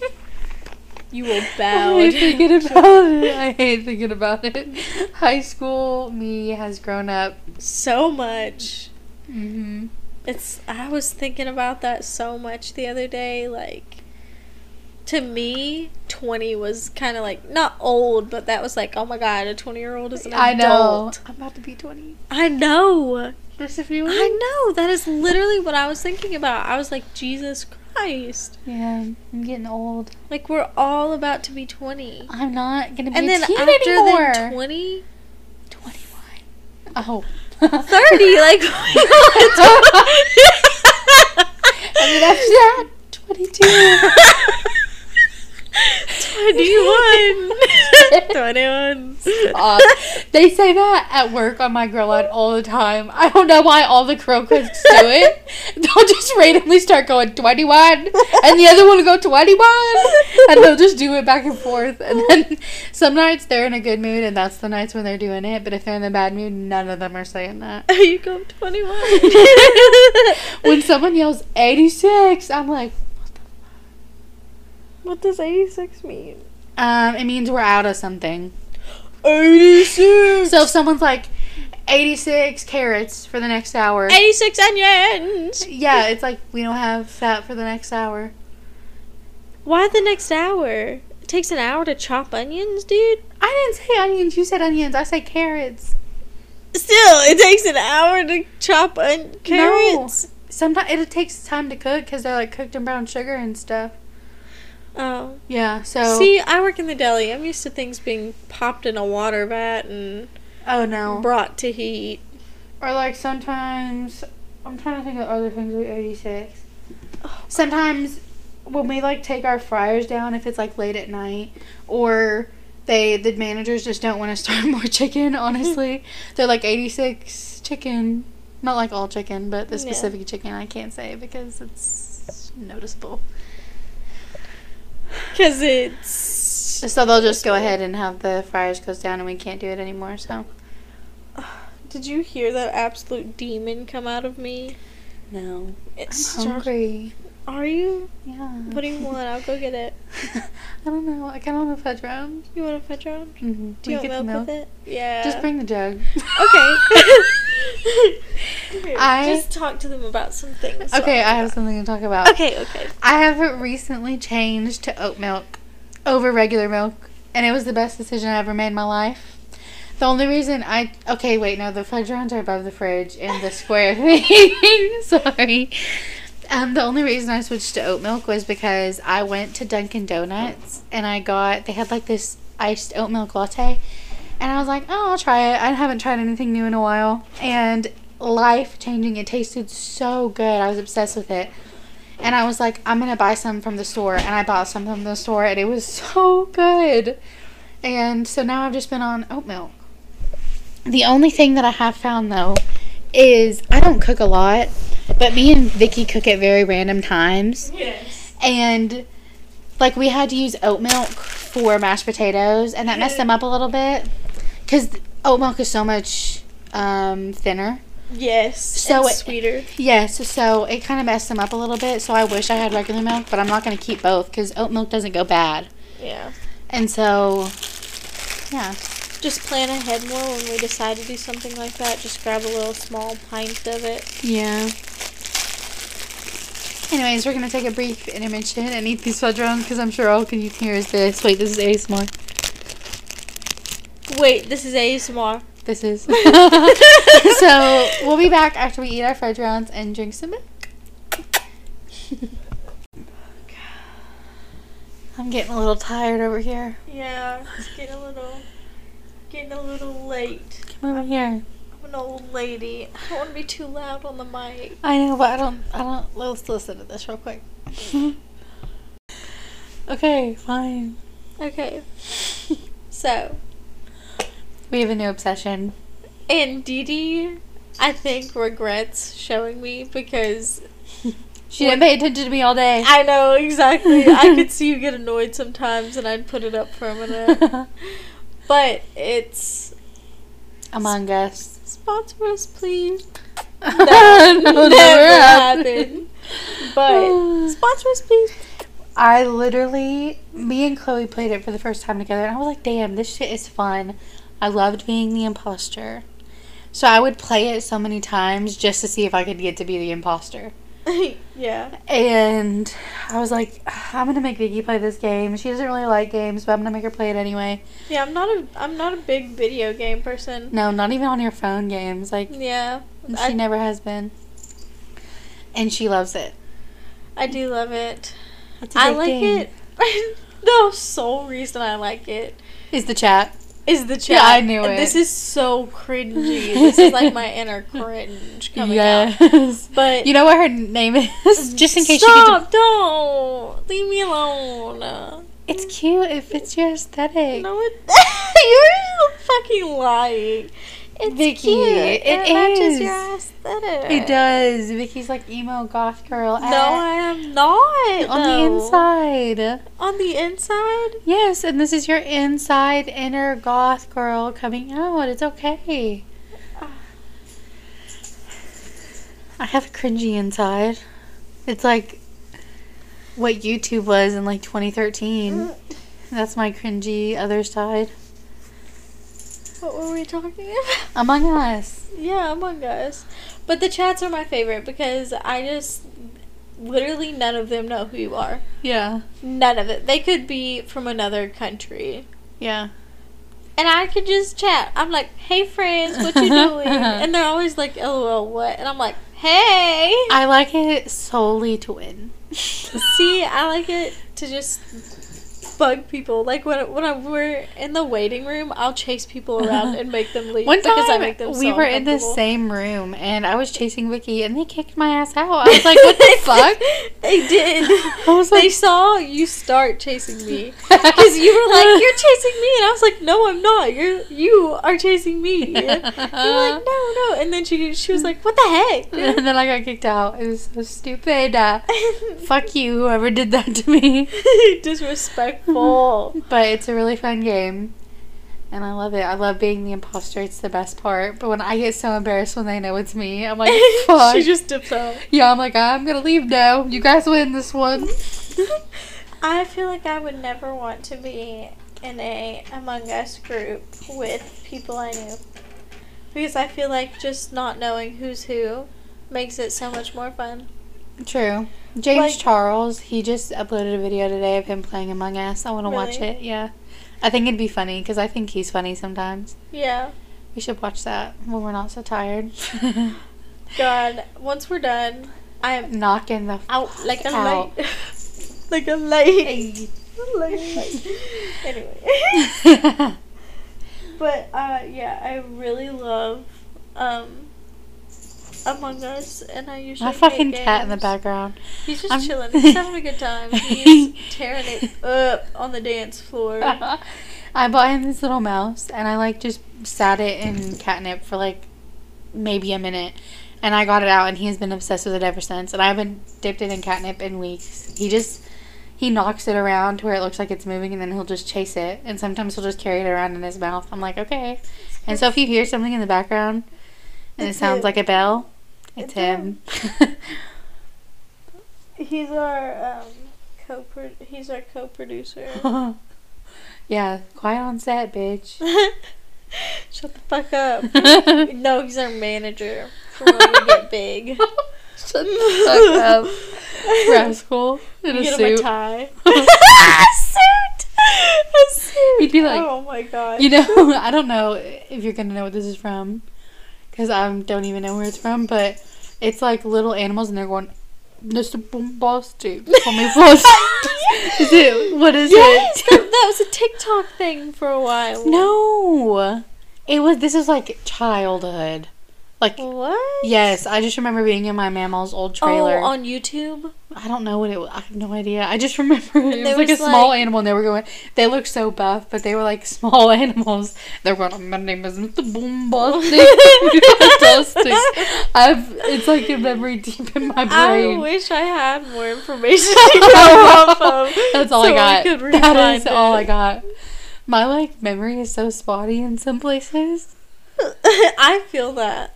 You will bow. I hate thinking about it. I hate thinking about it. High school me has grown up. so much. Mm-hmm. It's. I was thinking about that so much the other day. Like, to me, twenty was kind of like not old, but that was like, oh my god, a twenty-year-old is an I know. adult. I'm about to be 20. I know. A few I know. That is literally what I was thinking about. I was like, Jesus Christ. Yeah, I'm getting old. Like we're all about to be twenty. I'm not gonna be And then after anymore. then twenty, 21. Oh. 30, like and then after that, 22. 21. 21. Uh, they say that at work on my girl line all the time. I don't know why all the girl cooks do it. They'll just randomly start going 21, and the other one will go 21, and they'll just do it back and forth. And then some nights they're in a good mood, and that's the nights when they're doing it. But if they're in the bad mood, none of them are saying that. you go 21. When someone yells 86, I'm like, what does 86 mean? um, it means we're out of something. 86. So if someone's like 86 carrots for the next hour. 86 onions! Yeah, it's like we don't have that for the next hour. Why the next hour? It takes an hour to chop onions, dude. I didn't say onions. You said onions. I said carrots. Still, it takes an hour to chop on carrots. Sometimes it takes time to cook because they're like cooked in brown sugar and stuff. Oh. Yeah. So See, I work in the deli. I'm used to things being popped in a water vat and Oh no. brought to heat. Or like sometimes I'm trying to think of other things with 86. Sometimes when we like take our fryers down if it's like late at night or they the managers just don't want to start more chicken, honestly. They're like 86 chicken. Not like all chicken, but the Yeah. specific chicken I can't say because it's noticeable. Because it's. So they'll just go ahead and have the fryers closed down and we can't do it anymore, so Did you hear that absolute demon come out of me? no. It's I'm hungry. Are you? Yeah. What do you want? I'll go get it. I don't know. I kind of want a fudge round. You want a fudge round? Mm-hmm. Do you want milk, with it? Yeah. Just bring the jug. Okay. I- just talk to them about some things. okay, I have something to talk about. Okay, okay. I have recently changed to oat milk over regular milk, and it was the best decision I ever made in my life. The only reason I okay, wait, no, the fudge rounds are above the fridge in the square thing. Sorry. Um, the only reason I switched to oat milk was because I went to Dunkin' Donuts and I got they had like this iced oat milk latte, and I was like, oh, I'll try it. I haven't tried anything new in a while, and life changing. It tasted so good. I was obsessed with it. And I was like, I'm gonna buy some from the store, and I bought some from the store, and it was so good. And so now I've just been on oat milk. The only thing that I have found though is I don't cook a lot, but me and Vicky cook at very random times, Yes. and like we had to use oat milk for mashed potatoes, and that messed them up a little bit because oat milk is so much um, thinner. Yes. So and it- sweeter. Yes, so it kind of messed them up a little bit. So I wish I had regular milk, but I'm not going to keep both because oat milk doesn't go bad. Yeah. And so, yeah. Just plan ahead more when we decide to do something like that. Just grab a little small pint of it. Yeah. Anyways, we're going to take a brief intermission and eat these fudge rounds because I'm sure all you can hear is this. Wait, this is ASMR. Wait, this is ASMR. This is. so we'll be back after we eat our fudge rounds and drink some milk. I'm getting a little tired over here. Yeah, it's getting a little, getting a little late. Come over here. I'm an old lady. I don't want to be too loud on the mic. I know, but I don't. I don't. Let's listen to this real quick. okay, fine. Okay. So, We have a new obsession. and Dee Dee, I think regrets showing me because She didn't pay attention to me all day. I know exactly. I could see you get annoyed sometimes, and I'd put it up for a minute. But it's Among Us. sponsor us, please. That Never, never happened. But sponsor us, please. I literally, me and Chloe played it for the first time together, and I was like, damn, this shit is fun. I loved being the imposter. So I would play it so many times just to see if I could get to be the imposter. yeah. And I was like, I'm gonna make Vicky play this game. She doesn't really like games, but I'm gonna make her play it anyway. Yeah, I'm not a I'm not a big video game person. No, not even on your phone games. Like Yeah. she I, never has been. And she loves it. I do love it. I like game. it. the sole reason I like it Is the chat. Is the chat. Yeah, I knew it. This is so cringy. this is like my inner cringe coming out. yes. But You know what her name is? Just in case Stop! Don't leave me alone. It's cute. It fits your aesthetic. No, it, you're fucking lying. It's Vicky, cute. it it matches is. your aesthetic. It does. Vicky's like emo goth girl. No, I am not. on the inside. On the inside? Yes, and this is your inside inner goth girl coming out. It's okay. I have a cringy inside. It's like what YouTube was in like 2013. Mm. That's my cringy other side. What were we talking about? Among Us. Yeah, Among Us. But the chats are my favorite because I just literally none of them know who you are. Yeah. None of it. They could be from another country. Yeah. And I could just chat. I'm like, hey friends, what you doing? and they're always like, lol, what? And I'm like, hey. I like it solely to win. See, I like it to just bug people. Like when when I, we're in the waiting room, I'll chase people around and make them leave One time because I make them. we so were in the same room and I was chasing Vicky and they kicked my ass out. I was like, what the fuck? They did. I was like, they saw you start chasing me because you were like, "You're chasing me," and I was like, "No, I'm not. You're you are chasing me." You're like, "No, no," and then she she was like, "What the heck?" and then I got kicked out. It was so stupid. Uh, fuck you, whoever did that to me. Disrespectful. But it's a really fun game. And I love it. I love being the imposter. It's the best part. But when I get so embarrassed when they know it's me, I'm like, fuck. she just dips out. yeah, I'm like, I'm gonna leave now. You guys win this one. I feel like I would never want to be in a Among Us group with people I knew. Because I feel like just not knowing who's who makes it so much more fun. True. James Like- Charles, he just uploaded a video today of him playing Among Us. I want to watch it. Yeah. I think it'd be funny because I think he's funny sometimes. Yeah. We should watch that when we're not so tired. God, once we're done, I am Knocking the out like a Out. light. like a light. light. Anyway. but uh yeah, I really love um Among Us and I usually My fucking hate cat in the background. He's just I'm- chilling. He's having a good time. He's tearing it up on the dance floor. I bought him this little mouse and I like just sat it in catnip for like maybe a minute. And I got it out and he's been obsessed with it ever since. And I haven't dipped it in catnip in weeks. He just he knocks it around to where it looks like it's moving and then he'll just chase it. And sometimes he'll just carry it around in his mouth. I'm like, okay. And so if you hear something in the background and it sounds him. like a bell, it's It's him. He's our um co he's our co-producer. yeah, quiet on set, bitch. Shut the fuck up. no, he's our manager for when we get big. Shut the fuck up. Rascal in You a get him a suit. tie. a suit. A suit. He'd be like- oh my god. You know, I don't know if you're gonna know what this is from, because I don't even know where it's from. But it's like little animals, and they're going, "Mr. Bombastic, call me Bombastic." Is it? What is yes, it? that, that was a TikTok thing for a while. no, it was. This is like childhood. Like What? yes, I just remember being in my mammal's old trailer. Oh, on YouTube. I don't know what it was. I have no idea. I just remember it was like a was, small animal and they were going, they looked so buff, but they were like small animals. They were going, my name is Mr. Boombastic. Fantastic. I've, it's like a memory deep in my brain. I wish I had more information to go off of. That's all so I got. That rewind is all I got. My like memory is so spotty in some places. I feel that.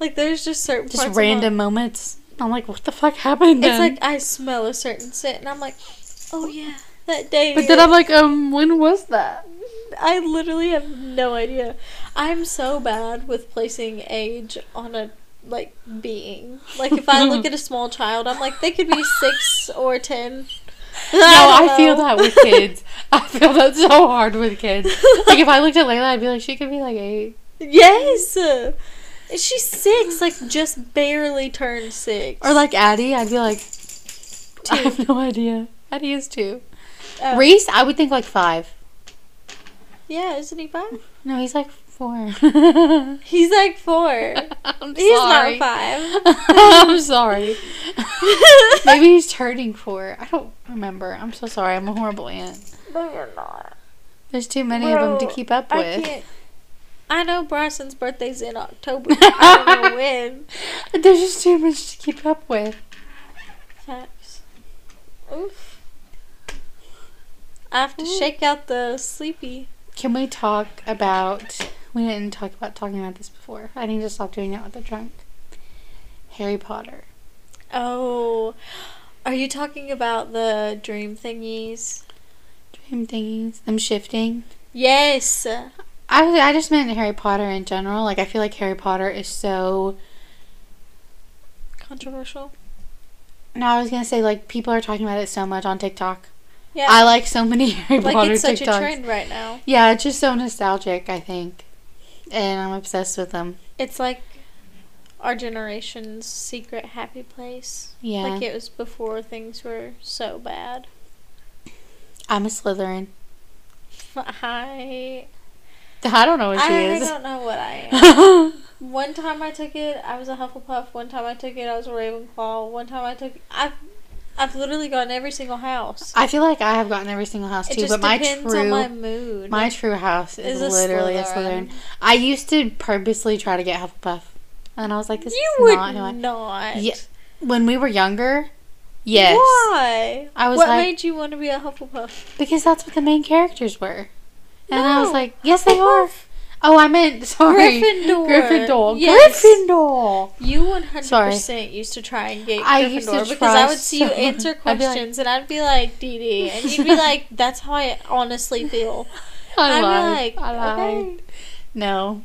Like there's just certain Just random my- moments. I'm like, what the fuck happened? It's like I smell a certain scent, and I'm like, oh yeah, that day. but then I'm like, um, when was that? I literally have no idea. I'm so bad with placing age on a like being. Like if I look at a small child, I'm like they could be six or ten. No, I feel that with kids. I feel that so hard with kids. Like if I looked at Layla, I'd be like, she could be like eight. Yes. She's six, like just barely turned six. Or like Addie, I'd be like, two. I have no idea. Addie is two. Oh. Reese, I would think like five. Yeah, isn't he five? No, he's like four. He's like four. I'm He's sorry. not five. I'm sorry. Maybe he's turning four. I don't remember. I'm so sorry. I'm a horrible aunt. No, you're not. There's too many of them to keep up I with. I know Bryson's birthday's in October. I don't know when. There's just too much to keep up with. Facts. Oof. I have to shake out the sleepy. Can we talk about? We didn't talk about talking about this before. I need to stop doing that with the drunk. Harry Potter. Oh, are you talking about the dream thingies? Dream thingies. Them shifting. Yes. I I just meant Harry Potter in general. Like I feel like Harry Potter is so. Controversial. No, I was gonna say like people are talking about it so much on TikTok. Yeah. I like so many Harry like Potter it's such TikToks. a trend right now. Yeah, it's just so nostalgic. I think, and I'm obsessed with them. It's like our generation's secret happy place. Yeah, Like it was before things were so bad. I'm a Slytherin. I I don't know what she I is. don't know what I am. one time I took it, I was a Hufflepuff. One time I took it, I was a Ravenclaw. One time I took, I've, I've literally gotten every single house. I feel like I have gotten every single house it too, but my true on my mood. my true house is, Is a literally a Slytherin. Slytherin. I used to purposely try to get Hufflepuff, and I was like, "This you is would not who I." not. Yeah, when we were younger, yes, Why? I was what like- made you want to be a Hufflepuff? because that's what the main characters were, and I was No. like, "Yes, they are." Oh, I meant sorry, Gryffindor. Gryffindor, Yes. Gryffindor. You one hundred percent used to try and get I Gryffindor used to because I would see you so- answer I'd like- questions and I'd be like, Dee Dee, and you'd be like, "That's how I honestly feel." I I'd be lied. like, I lied. okay. No.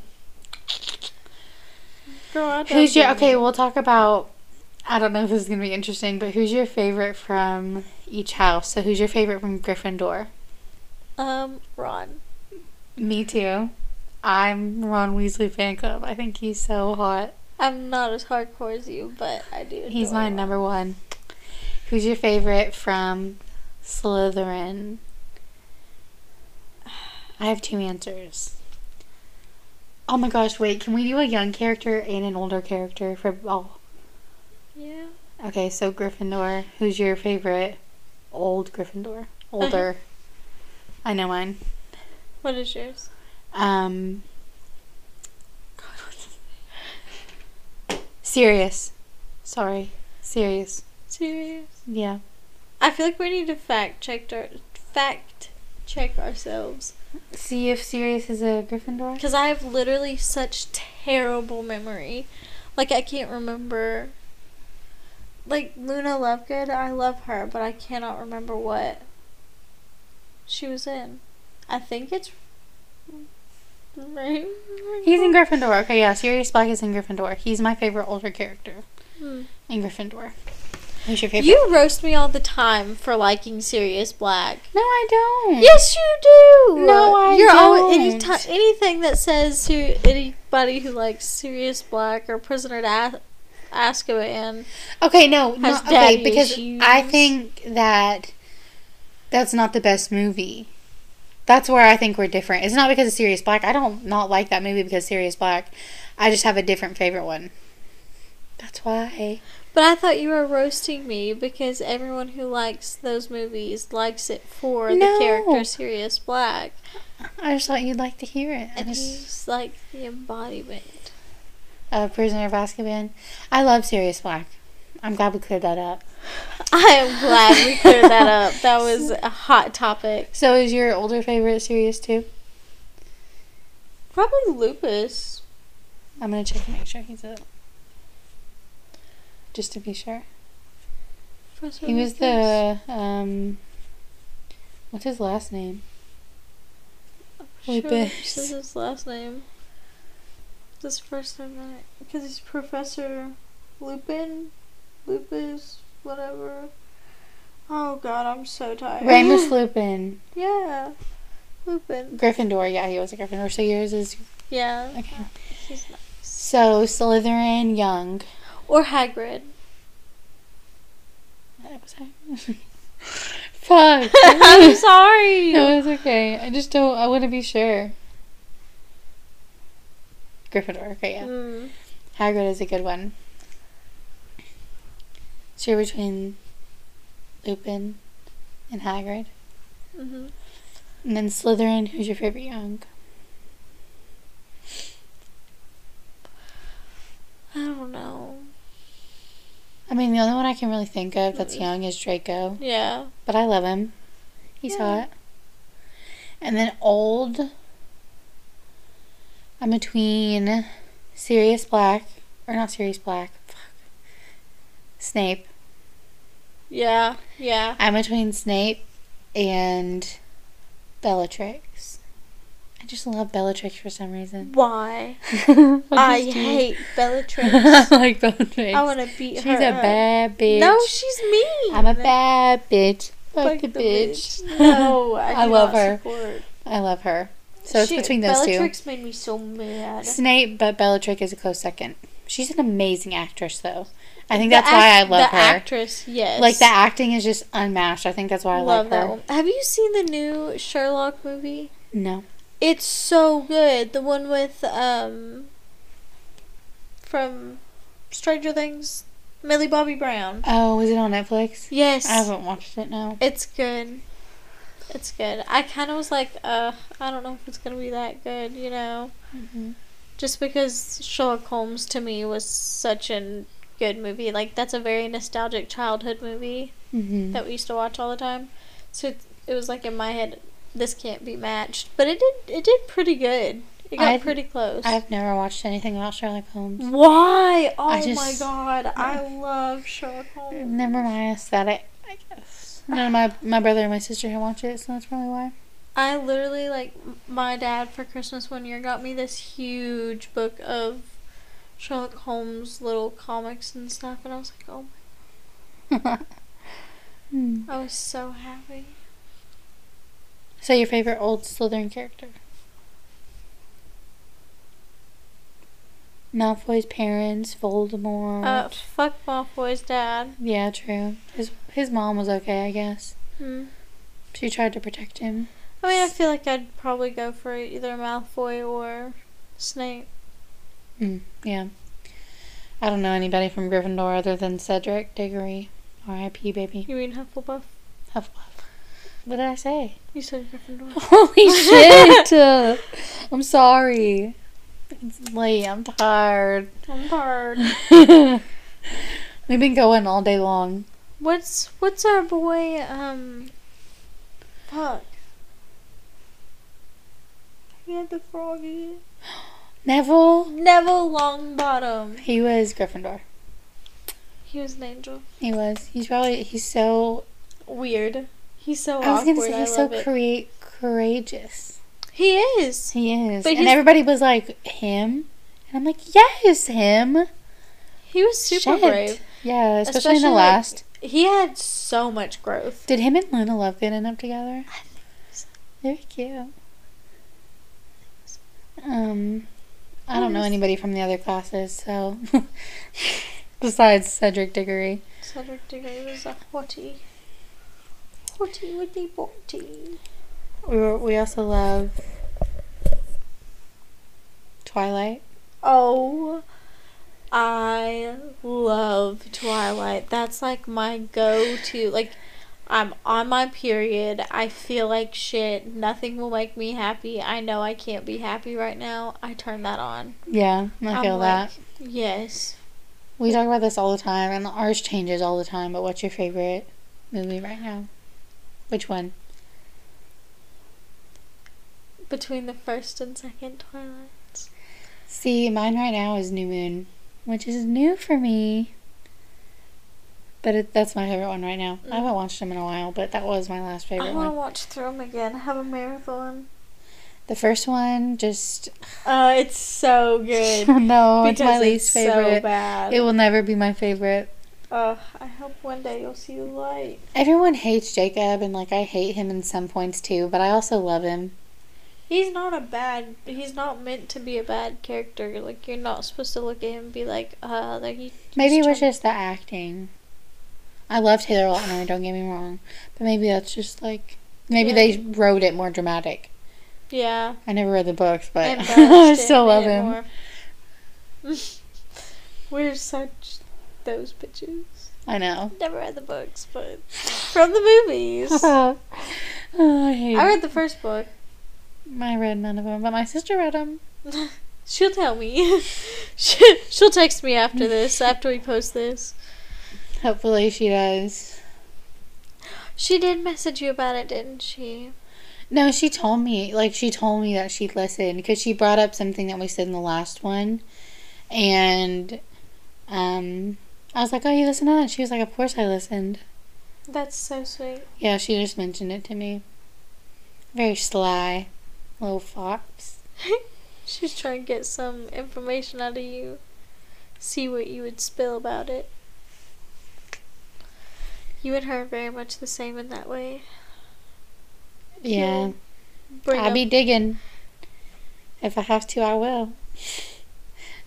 Girl, Who's your okay? We'll talk about. I don't know if this is gonna be interesting, but who's your favorite from each house? So who's your favorite from Gryffindor? Um, Ron. Me too. I'm Ron Weasley fan club. I think he's so hot. I'm not as hardcore as you, but I do. He's my Ron. number one. Who's your favorite from Slytherin? I have two answers. Oh my gosh, wait, can we do a young character and an older character for oh Yeah. okay, so Gryffindor. Who's your favorite old Gryffindor? Older. I know mine. What is yours? Um Sirius. Sorry. Sirius. Sirius? Yeah. I feel like we need to fact check our fact check ourselves See if Sirius is a Gryffindor. because I have literally such terrible memory. Like I can't remember. Like Luna Lovegood, I love her, but I cannot remember what she was in. I think it's. Right. He's in Gryffindor. Okay, yeah, Sirius Black is in Gryffindor. He's my favorite older character Hmm. in Gryffindor. Who's your favorite? You roast me all the time for liking Sirius Black. No, I don't. Yes, you do. No, I You're always any don't. ti- anything that says to anybody who likes Sirius Black or Prisoner to Az- Azkaban. Okay, no, no Has okay, because issues. I think that that's not the best movie. That's where I think we're different. It's not because of Sirius Black. I don't not like that movie because Sirius Black. I just have a different favorite one. That's why. But I thought you were roasting me because everyone who likes those movies likes it for No. the character Sirius Black, I just thought you'd like to hear it. And just, he's like the embodiment. uh, Prisoner of Azkaban. I love Sirius Black. I'm glad we cleared that up. I am glad we cleared that up. That was a hot topic. So is your older favorite Sirius too? Probably Lupus. I'm gonna check to make sure he's up. Just to be sure. Professor He was Lupus. the um. What's his last name? Sure, Lupus. this is his last name. This first time that because he's Professor Lupin, Lupus, whatever. Oh God, I'm so tired. Remus Lupin. Yeah, Lupin. Gryffindor. Yeah, he was a Gryffindor. So yours is Yeah, okay. nice. So Slytherin, young. Or Hagrid. That was I. Fuck. I'm sorry. No, it's okay. I just don't. I want to be sure. Gryffindor. Okay, yeah. Mm. Hagrid is a good one. So you're between Lupin and Hagrid. hmm And then Slytherin, who's your favorite young? I don't know. I mean, the only one I can really think of that's young is Draco. Yeah. But I love him. He's Yeah. hot. And then old, I'm between Sirius Black, or not Sirius Black. Snape. Yeah. Yeah. I'm between Snape and Bellatrix. I just love Bellatrix for some reason. Why? I I just do. hate Bellatrix. I like Bellatrix. I want to beat She's her. She's a up. bad bitch. No, she's mean. I'm a bad bitch. Fuck the the bitch. No, I, I love not her. Support. I love her. So it's She- between those Bellatrix made me so mad. two. Snape, but Bellatrix is a close second. She's an amazing actress, though. I think that's why I love the her. actress. Yes, Like the acting is just unmatched. I think that's why I love like her. one. Have you seen the new Sherlock movie? No. It's so good. The one with um from Stranger Things, Millie Bobby Brown. Oh, is it on Netflix? Yes, I haven't watched it. No. it's good. It's good. I kind of was like, uh, I don't know if it's gonna be that good, you know, Mhm. just because Sherlock Holmes to me was such a good movie. Like that's a very nostalgic childhood movie Mhm. that we used to watch all the time. So it, it was like in my head, this can't be matched. But it did. It did pretty good. It got I've- pretty close. I've never watched anything about Sherlock Holmes. Why? Oh I my just- god, I love Sherlock Holmes. Never my aesthetic, I guess. None of my my brother and my sister have watched it, so that's probably why. I literally like my dad for Christmas one year got me this huge book of Sherlock Holmes little comics and stuff, and I was like, oh, Hmm. I was so happy. So your favorite old Slytherin character? Malfoy's parents, Voldemort. Uh, fuck Malfoy's dad. yeah, true. His his mom was okay, I guess. Hmm. She tried to protect him. I mean, I feel like I'd probably go for either Malfoy or Snape. Mm, yeah. I don't know anybody from Gryffindor other than Cedric Diggory. R.I.P. Baby. You mean Hufflepuff? Hufflepuff. What did I say? You said Gryffindor. Holy shit! Uh, I'm sorry. It's late. I'm tired. I'm tired. We've been going all day long. What's what's our boy? Um, fuck. He had the froggy. Neville. Neville Longbottom. He was Gryffindor. He was an angel. He was. He's probably. He's so. Weird. He's so I was awkward. gonna say he's so create courageous. He is. He is. But and everybody was like him, and I'm like, yes, him. He was super Shit. brave. Yeah, especially, in Especially, the like- last. He had so much growth. Did him and Luna Lovegood end up together? I think so. They're cute. Um, I don't know anybody from the other classes, so besides Cedric Diggory. Cedric Diggory was a hottie. Hottie with the botty. We were, we also love Twilight. Oh, I love Twilight. That's like my go to. Like, I'm on my period. I feel like shit. Nothing will make me happy. I know I can't be happy right now. I turn that on. Yeah, I feel like, that. Yes. We talk about this all the time, and ours changes all the time. But what's your favorite movie right now? Which one? Between the first and second Twilights. See, mine right now is New Moon, which is new for me. But it, that's my favorite one right now. I haven't watched them in a while, but that was my last favorite I favorite want to one. watch through them again. Have a marathon. The first one, just Uh, it's so good. no, it's my least so favorite. bad. it will never be my favorite. Uh, I hope one day you'll see the light. Everyone hates Jacob, and like I hate him in some points too, but I also love him. He's not a bad. He's not meant to be a bad character. Like you're not supposed to look at him and be like, uh, like he. Maybe it was just the acting. I love Taylor Lautner, don't get me wrong, but maybe that's just like maybe Yeah. they wrote it more dramatic. Yeah. I never read the books, but I still love him. We're such those bitches. I know. Never read the books, but from the movies. oh, I hate. I read the first book. I read none of them, but my sister read them. She'll tell me. She- She'll text me after this, after we post this. Hopefully, she does. She did message you about it, didn't she? No, she told me. Like she told me that she'd listened because she brought up something that we said in the last one, and um, I was like, "Oh, you listen to that?" She was like, "Of course I listened." That's so sweet. Yeah, she just mentioned it to me. Very sly. Little fox. She's trying to get some information out of you. See what you would spill about it. You and her are very much the same in that way. Yeah. Bring I'll up- be digging. If I have to, I will.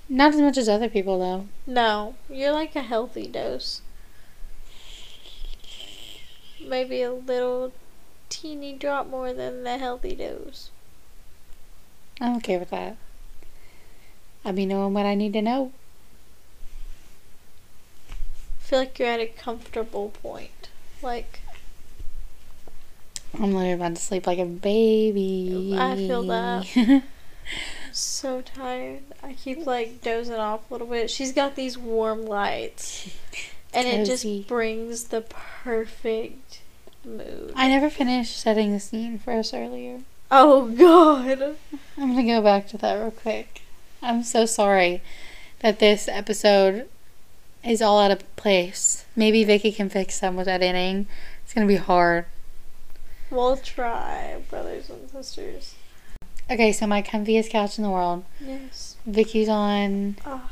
Not as much as other people, though. No, you're like a healthy dose. Maybe a little teeny drop more than the healthy dose. I'm okay with that. I'll be knowing what I need to know. Feel like you're at a comfortable point. Like, I'm literally about to sleep like a baby. I feel that. so tired. I keep like dozing off a little bit. She's got these warm lights. And it just brings the perfect mood. I never finished setting the scene for us earlier. Oh god. I'm gonna go back to that real quick. I'm so sorry that this episode is all out of place. Maybe Vicky can fix some with editing. It's gonna be hard. We'll try, brothers and sisters. Okay, so my comfiest couch in the world. Yes. Vicky's on Oh,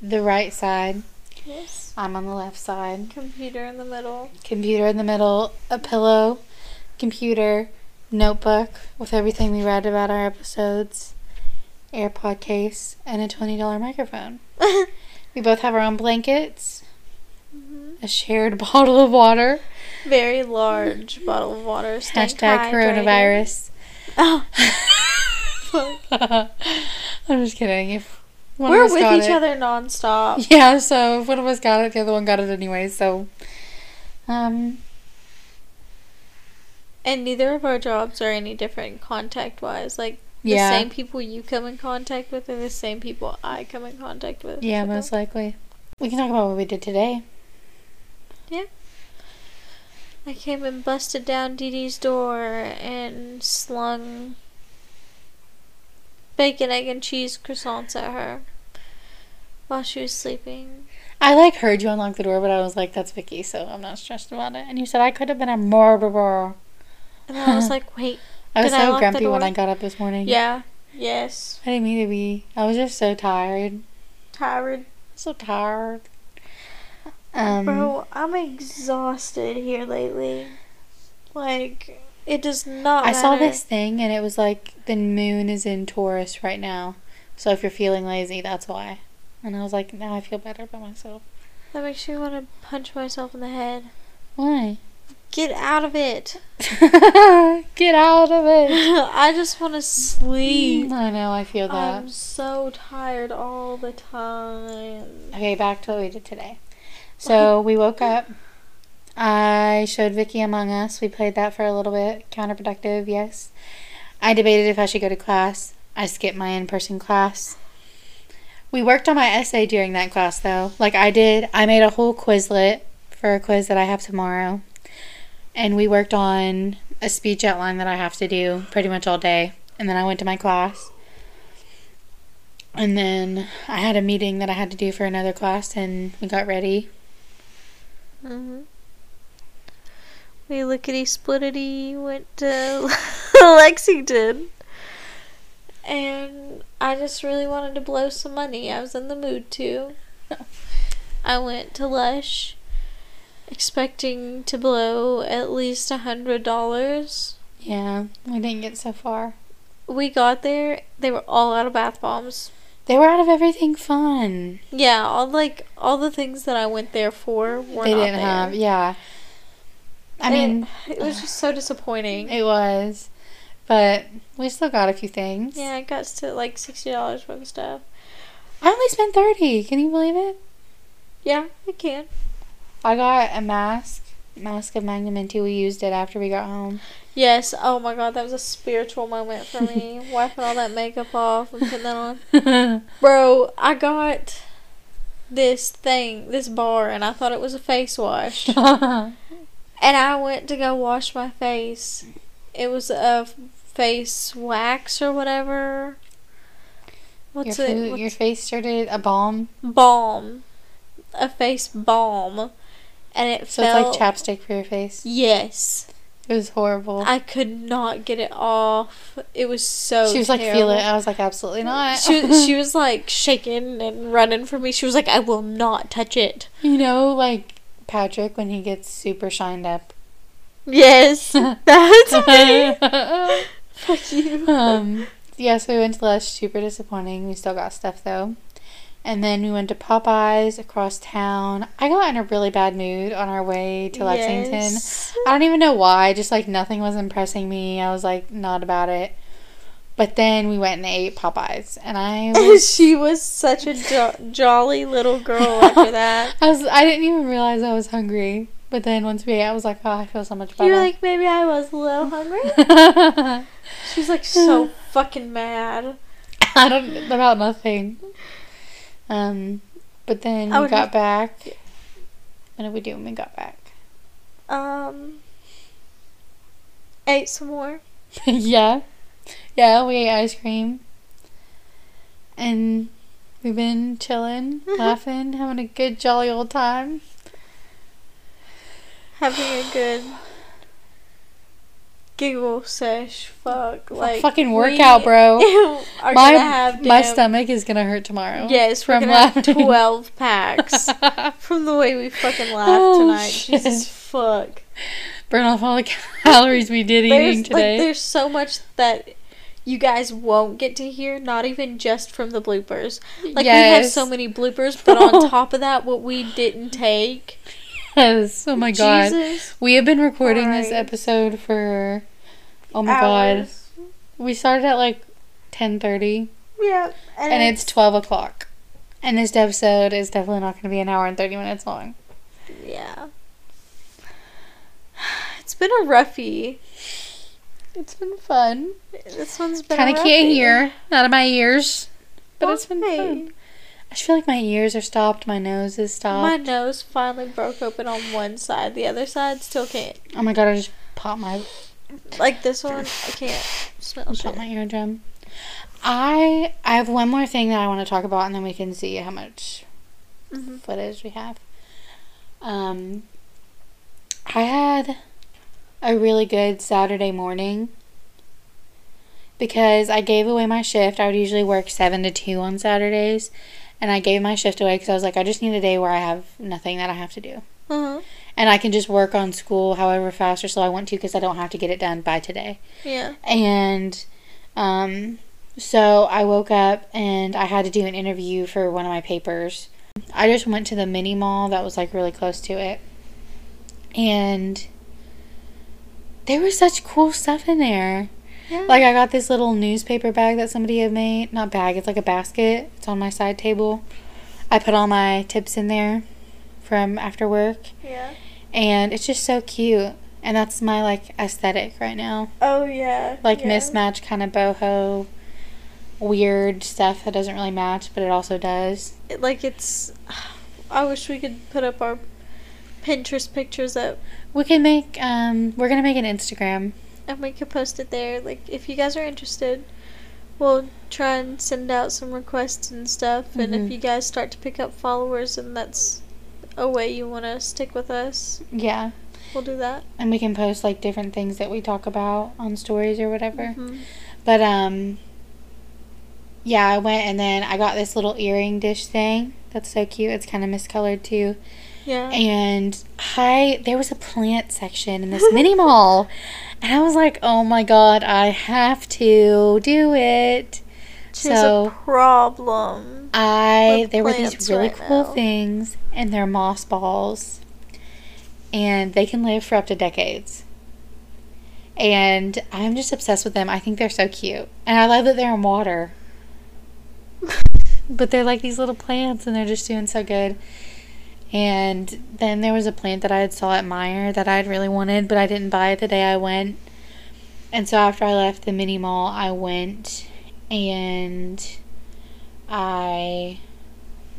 the right side. yes. I'm on the left side. Computer in the middle. Computer in the middle. A pillow. Computer. Notebook with everything we read about our episodes. AirPod case. And a $20 microphone. We both have our own blankets. Mhm. A shared bottle of water. Very large bottle of water. Hashtag coronavirus. Oh. I'm just kidding. If one We're of us with each it- other nonstop. Yeah, so if one of us got it, the other one got it anyway. So, um, And neither of our jobs are any different contact wise. Like the same people you come in contact with are the same people I come in contact with. yeah, most likely. We can talk about what we did today. Yeah. I came and busted down Dee Dee's door and slung bacon, egg, and cheese croissants at her while she was sleeping. I like heard you unlock the door, but I was like, "That's Vicky," so I'm not stressed about it. And you said I could have been a murderer. And I was like, wait, I was Did I so lock grumpy when? I got up this morning. yeah, yes, I didn't mean to be. I was just so tired. tired. So tired. Um, Bro, I'm exhausted here lately. Like, it does not I saw this thing and it was like the moon is in Taurus right now. So if you're feeling lazy, that's why. And I was like, now I feel better about myself. That makes me want to punch myself in the head. Why? Get out of it. Get out of it. I just want to sleep. I know, I feel that. I'm so tired all the time. Okay, back to what we did today. So we woke up. I showed Vicky Among Us. We played that for a little bit. Counterproductive, yes. I debated if I should go to class. I skipped my in person class. We worked on my essay during that class though. Like I did, I made a whole Quizlet for a quiz that I have tomorrow. And we worked on a speech outline that I have to do pretty much all day. And then I went to my class. And then I had a meeting that I had to do for another class, and we got ready. hmm We lickety splittity went to Lexington. And I just really wanted to blow some money. I was in the mood to. I went to Lush expecting to blow at least a hundred dollars. Yeah, we didn't get so far. We got there, they were all out of bath bombs. They were out of everything fun. Yeah, all like all the things that I went there for were they not didn't there. have, yeah. I mean, it was just so disappointing. it was, but we still got a few things. Yeah, it got to like sixty dollars worth of stuff. I only spent thirty. Can you believe it? Yeah, we can. I got a mask, mask of Magnaminty. We used it after we got home. Yes. Oh my god, that was a spiritual moment for me. Wiping all that makeup off and putting that on. Bro, I got this thing, this bar, and I thought it was a face wash. and I went to go wash my face. It was a face wax or whatever. your, What's food, it? What's your face started a balm, balm, a face balm, and it so felt it's like chapstick for your face. yes, It was horrible. I could not get it off. It was so. she was like, feel it. I was like, absolutely not. She, she was like shaking and running from me. She was like, I will not touch it. you know, like Patrick when he gets super shined up. Yes, that's me. Fuck you. um, yeah, so we went to Lush. Super disappointing. We still got stuff though. And then we went to Popeyes across town. I got in a really bad mood on our way to Lexington. Yes. I don't even know why. Just like nothing was impressing me. I was like not about it. But then we went and ate Popeyes, and I was. she was such a jo- jolly little girl after that. I was. I didn't even realize I was hungry. But then once we ate, I was like, oh, I feel so much better. You're like, maybe I was a little hungry. She was like so fucking mad. I don't about nothing. Um, but then I we got have- back. What did we do when we got back? Um, ate some more. yeah, yeah, we ate ice cream, and we've been chilling, Mhm. laughing, having a good jolly old time. having a good giggle sesh. Fuck, like fucking we workout, bro. Are my gonna have my stomach is gonna hurt tomorrow. Yes, from laughing. twelve packs from the way we fucking oh, laughed Oh, tonight. shit. Jesus fuck. Burn off all the calories we did eating today. like there's so much that you guys won't get to hear, not even just from the bloopers. Like we have so many bloopers, but on top of that, what we didn't take. Yes. Oh my god. Jesus. We have been recording this episode for oh my god. We started at like ten thirty Yeah, and it's twelve o'clock. And this episode is definitely not gonna be an hour and thirty minutes long. yeah. It's been a roughie. It's been fun. This one's been Kinda can't hear out of my ears. But it's been fun. I just feel like my ears are stopped, my nose is stopped. My nose finally broke open on one side. The other side still can't. oh my god, I just popped my Like this one, I can't smell shit. my eardrum. I I have one more thing that I want to talk about, and then we can see how much Mhm. footage we have. Um, I had a really good Saturday morning because I gave away my shift. I would usually work seven to two on Saturdays, and I gave my shift away because I was like, I just need a day where I have nothing that I have to do. Uh-huh. And I can just work on school however fast or slow I want to because I don't have to get it done by today. Yeah. And um, so I woke up and I had to do an interview for one of my papers. I just went to the mini mall that was like really close to it. And there was such cool stuff in there. Yeah. Like I got this little newspaper bag that somebody had made. Not bag, it's like a basket. It's on my side table. I put all my tips in there from after work yeah. and it's just so cute. And that's my like aesthetic right now Oh yeah. like yeah. mismatch kind of boho weird stuff that doesn't really match but it also does It- like it's. I wish we could put up our Pinterest pictures up we can make um we're gonna make an instagram and we could post it there. Like if you guys are interested, we'll try and send out some requests and stuff. And Mhm. if you guys start to pick up followers and that's a way you want to stick with us, yeah we'll do that. and we can post like different things that we talk about on stories or whatever Mhm. but um yeah i went and then i got this little earring dish thing that's so cute it's kind of miscolored too Yeah. and I there was a plant section in this mini mall, and I was like, oh my god, I have to do it. She has so a problem. I there were these really right cool now. things, and they're moss balls, and they can live for up to decades. And I'm just obsessed with them. I think they're so cute, and I love that they're in water. but they're like these little plants, and they're just doing so good. And then there was a plant that I had saw at Meijer that I'd really wanted, but I didn't buy it the day I went. And so after I left the mini mall, I went and I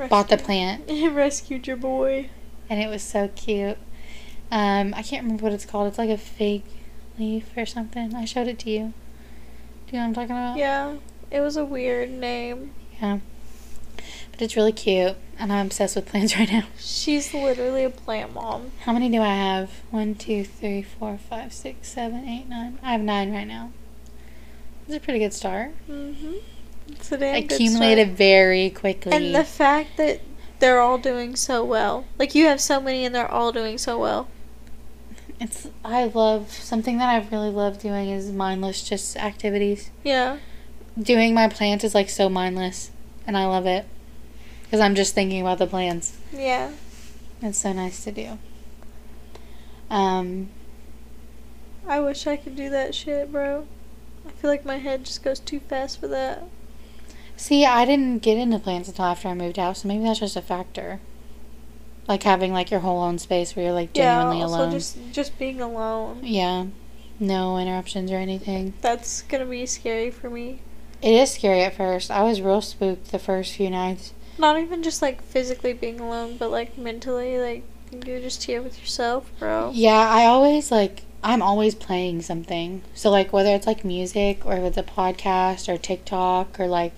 bought the plant, rescued your boy. and it was so cute. Um, I can't remember what it's called. It's like a fig leaf or something. I showed it to you. Do you know what I'm talking about? Yeah, it was a weird name. Yeah. But it's really cute, and I'm obsessed with plants right now. She's literally a plant mom. How many do I have? One, two, three, four, five, six, seven, eight, nine. I have nine right now. It's a pretty good start. Mm-hmm. It's a damn Accumulated very quickly. And the fact that they're all doing so well. Like you have so many and they're all doing so well. it's I love something that I really love doing is mindless just activities. Yeah. Doing my plants is like so mindless, and I love it because I'm just thinking about the plans. Yeah. It's so nice to do. Um, I wish I could do that shit, bro. I feel like my head just goes too fast for that. see, I didn't get into plans until after I moved out, so maybe that's just a factor. Like having like your whole own space where you're like genuinely yeah, also alone. just just being alone. Yeah, no interruptions or anything. That's gonna be scary for me. It is scary at first. I was real spooked the first few nights. Not even just like physically being alone, but like mentally, like you're just here with yourself, bro. Yeah, I always like I'm always playing something. So like whether it's like music or if it's a podcast or TikTok or like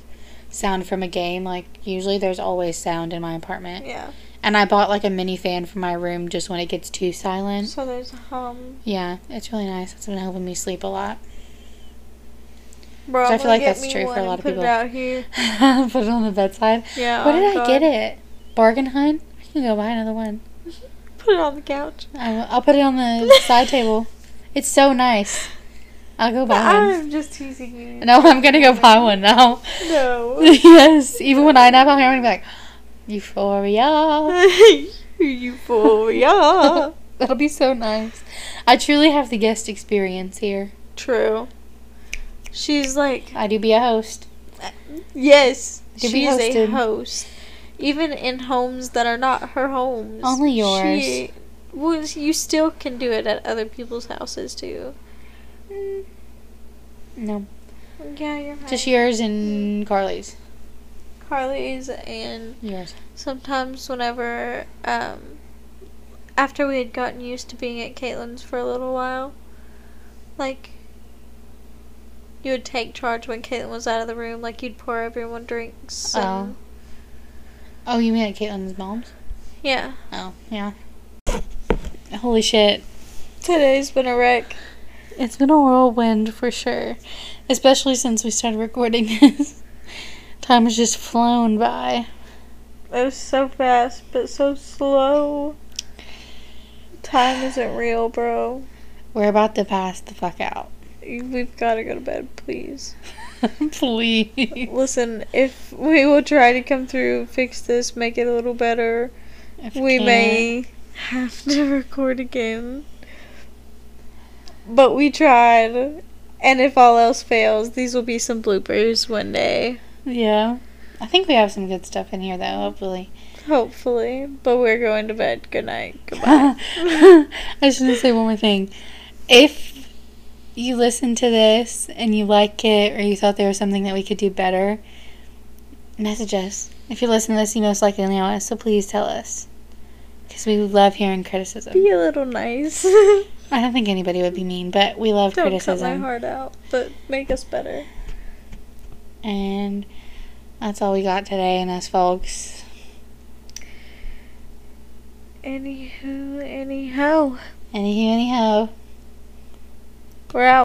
sound from a game, like usually there's always sound in my apartment. Yeah. And I bought like a mini fan for my room just when it gets too silent. So there's a hum. Yeah, it's really nice. It's been helping me sleep a lot. Bro, So I feel like that's true for a lot of put people. it out here. Put it on the bedside. Yeah. Where oh did oh I get it? Bargain hunt? I can go buy another one. Put it on the couch. I will, I'll put it on the side table. It's so nice. I'll go buy one. I'm just teasing you. No, I'm gonna go buy one now. No. yes, even when I nap, I'm gonna be like, Euphoria. Euphoria. That'll be so nice. I truly have the guest experience here. True. She's like, I do be a host. yes, she's a host. Even in homes that are not her homes. Only yours. She, well, you still can do it at other people's houses too. Mm, No, Yeah, you're right. just yours and Carly's. Carly's and Yours. sometimes whenever um after we had gotten used to being at Caitlin's for a little while, like you would take charge when Caitlin was out of the room, like you'd pour everyone drinks. Oh. And, Oh, you mean at Caitlin's mom's? Yeah. Oh, yeah. Holy shit. Today's been a wreck. It's been a whirlwind for sure. Especially since we started recording this. Time has just flown by. It was so fast, but so slow. Time isn't real, bro. We're about to pass the fuck out. We've got to go to bed, please. Please. Listen, if we will try to come through, fix this, make it a little better, If we may have to record again. But we tried. And if all else fails, these will be some bloopers one day. Yeah. I think we have some good stuff in here, though, hopefully. Hopefully. But we're going to bed. Good night. Goodbye. I just want to say one more thing. If you listen to this and you like it or you thought there was something that we could do better, message us. If you listen to this, you most likely know us, so please tell us. Because we love hearing criticism. Be a little nice. I don't think anybody would be mean, but we love criticism. Don't cut my heart out, but make us better. And that's all we got today, and us folks. Anywho, anyhow, Anywho, anyhow. We're out.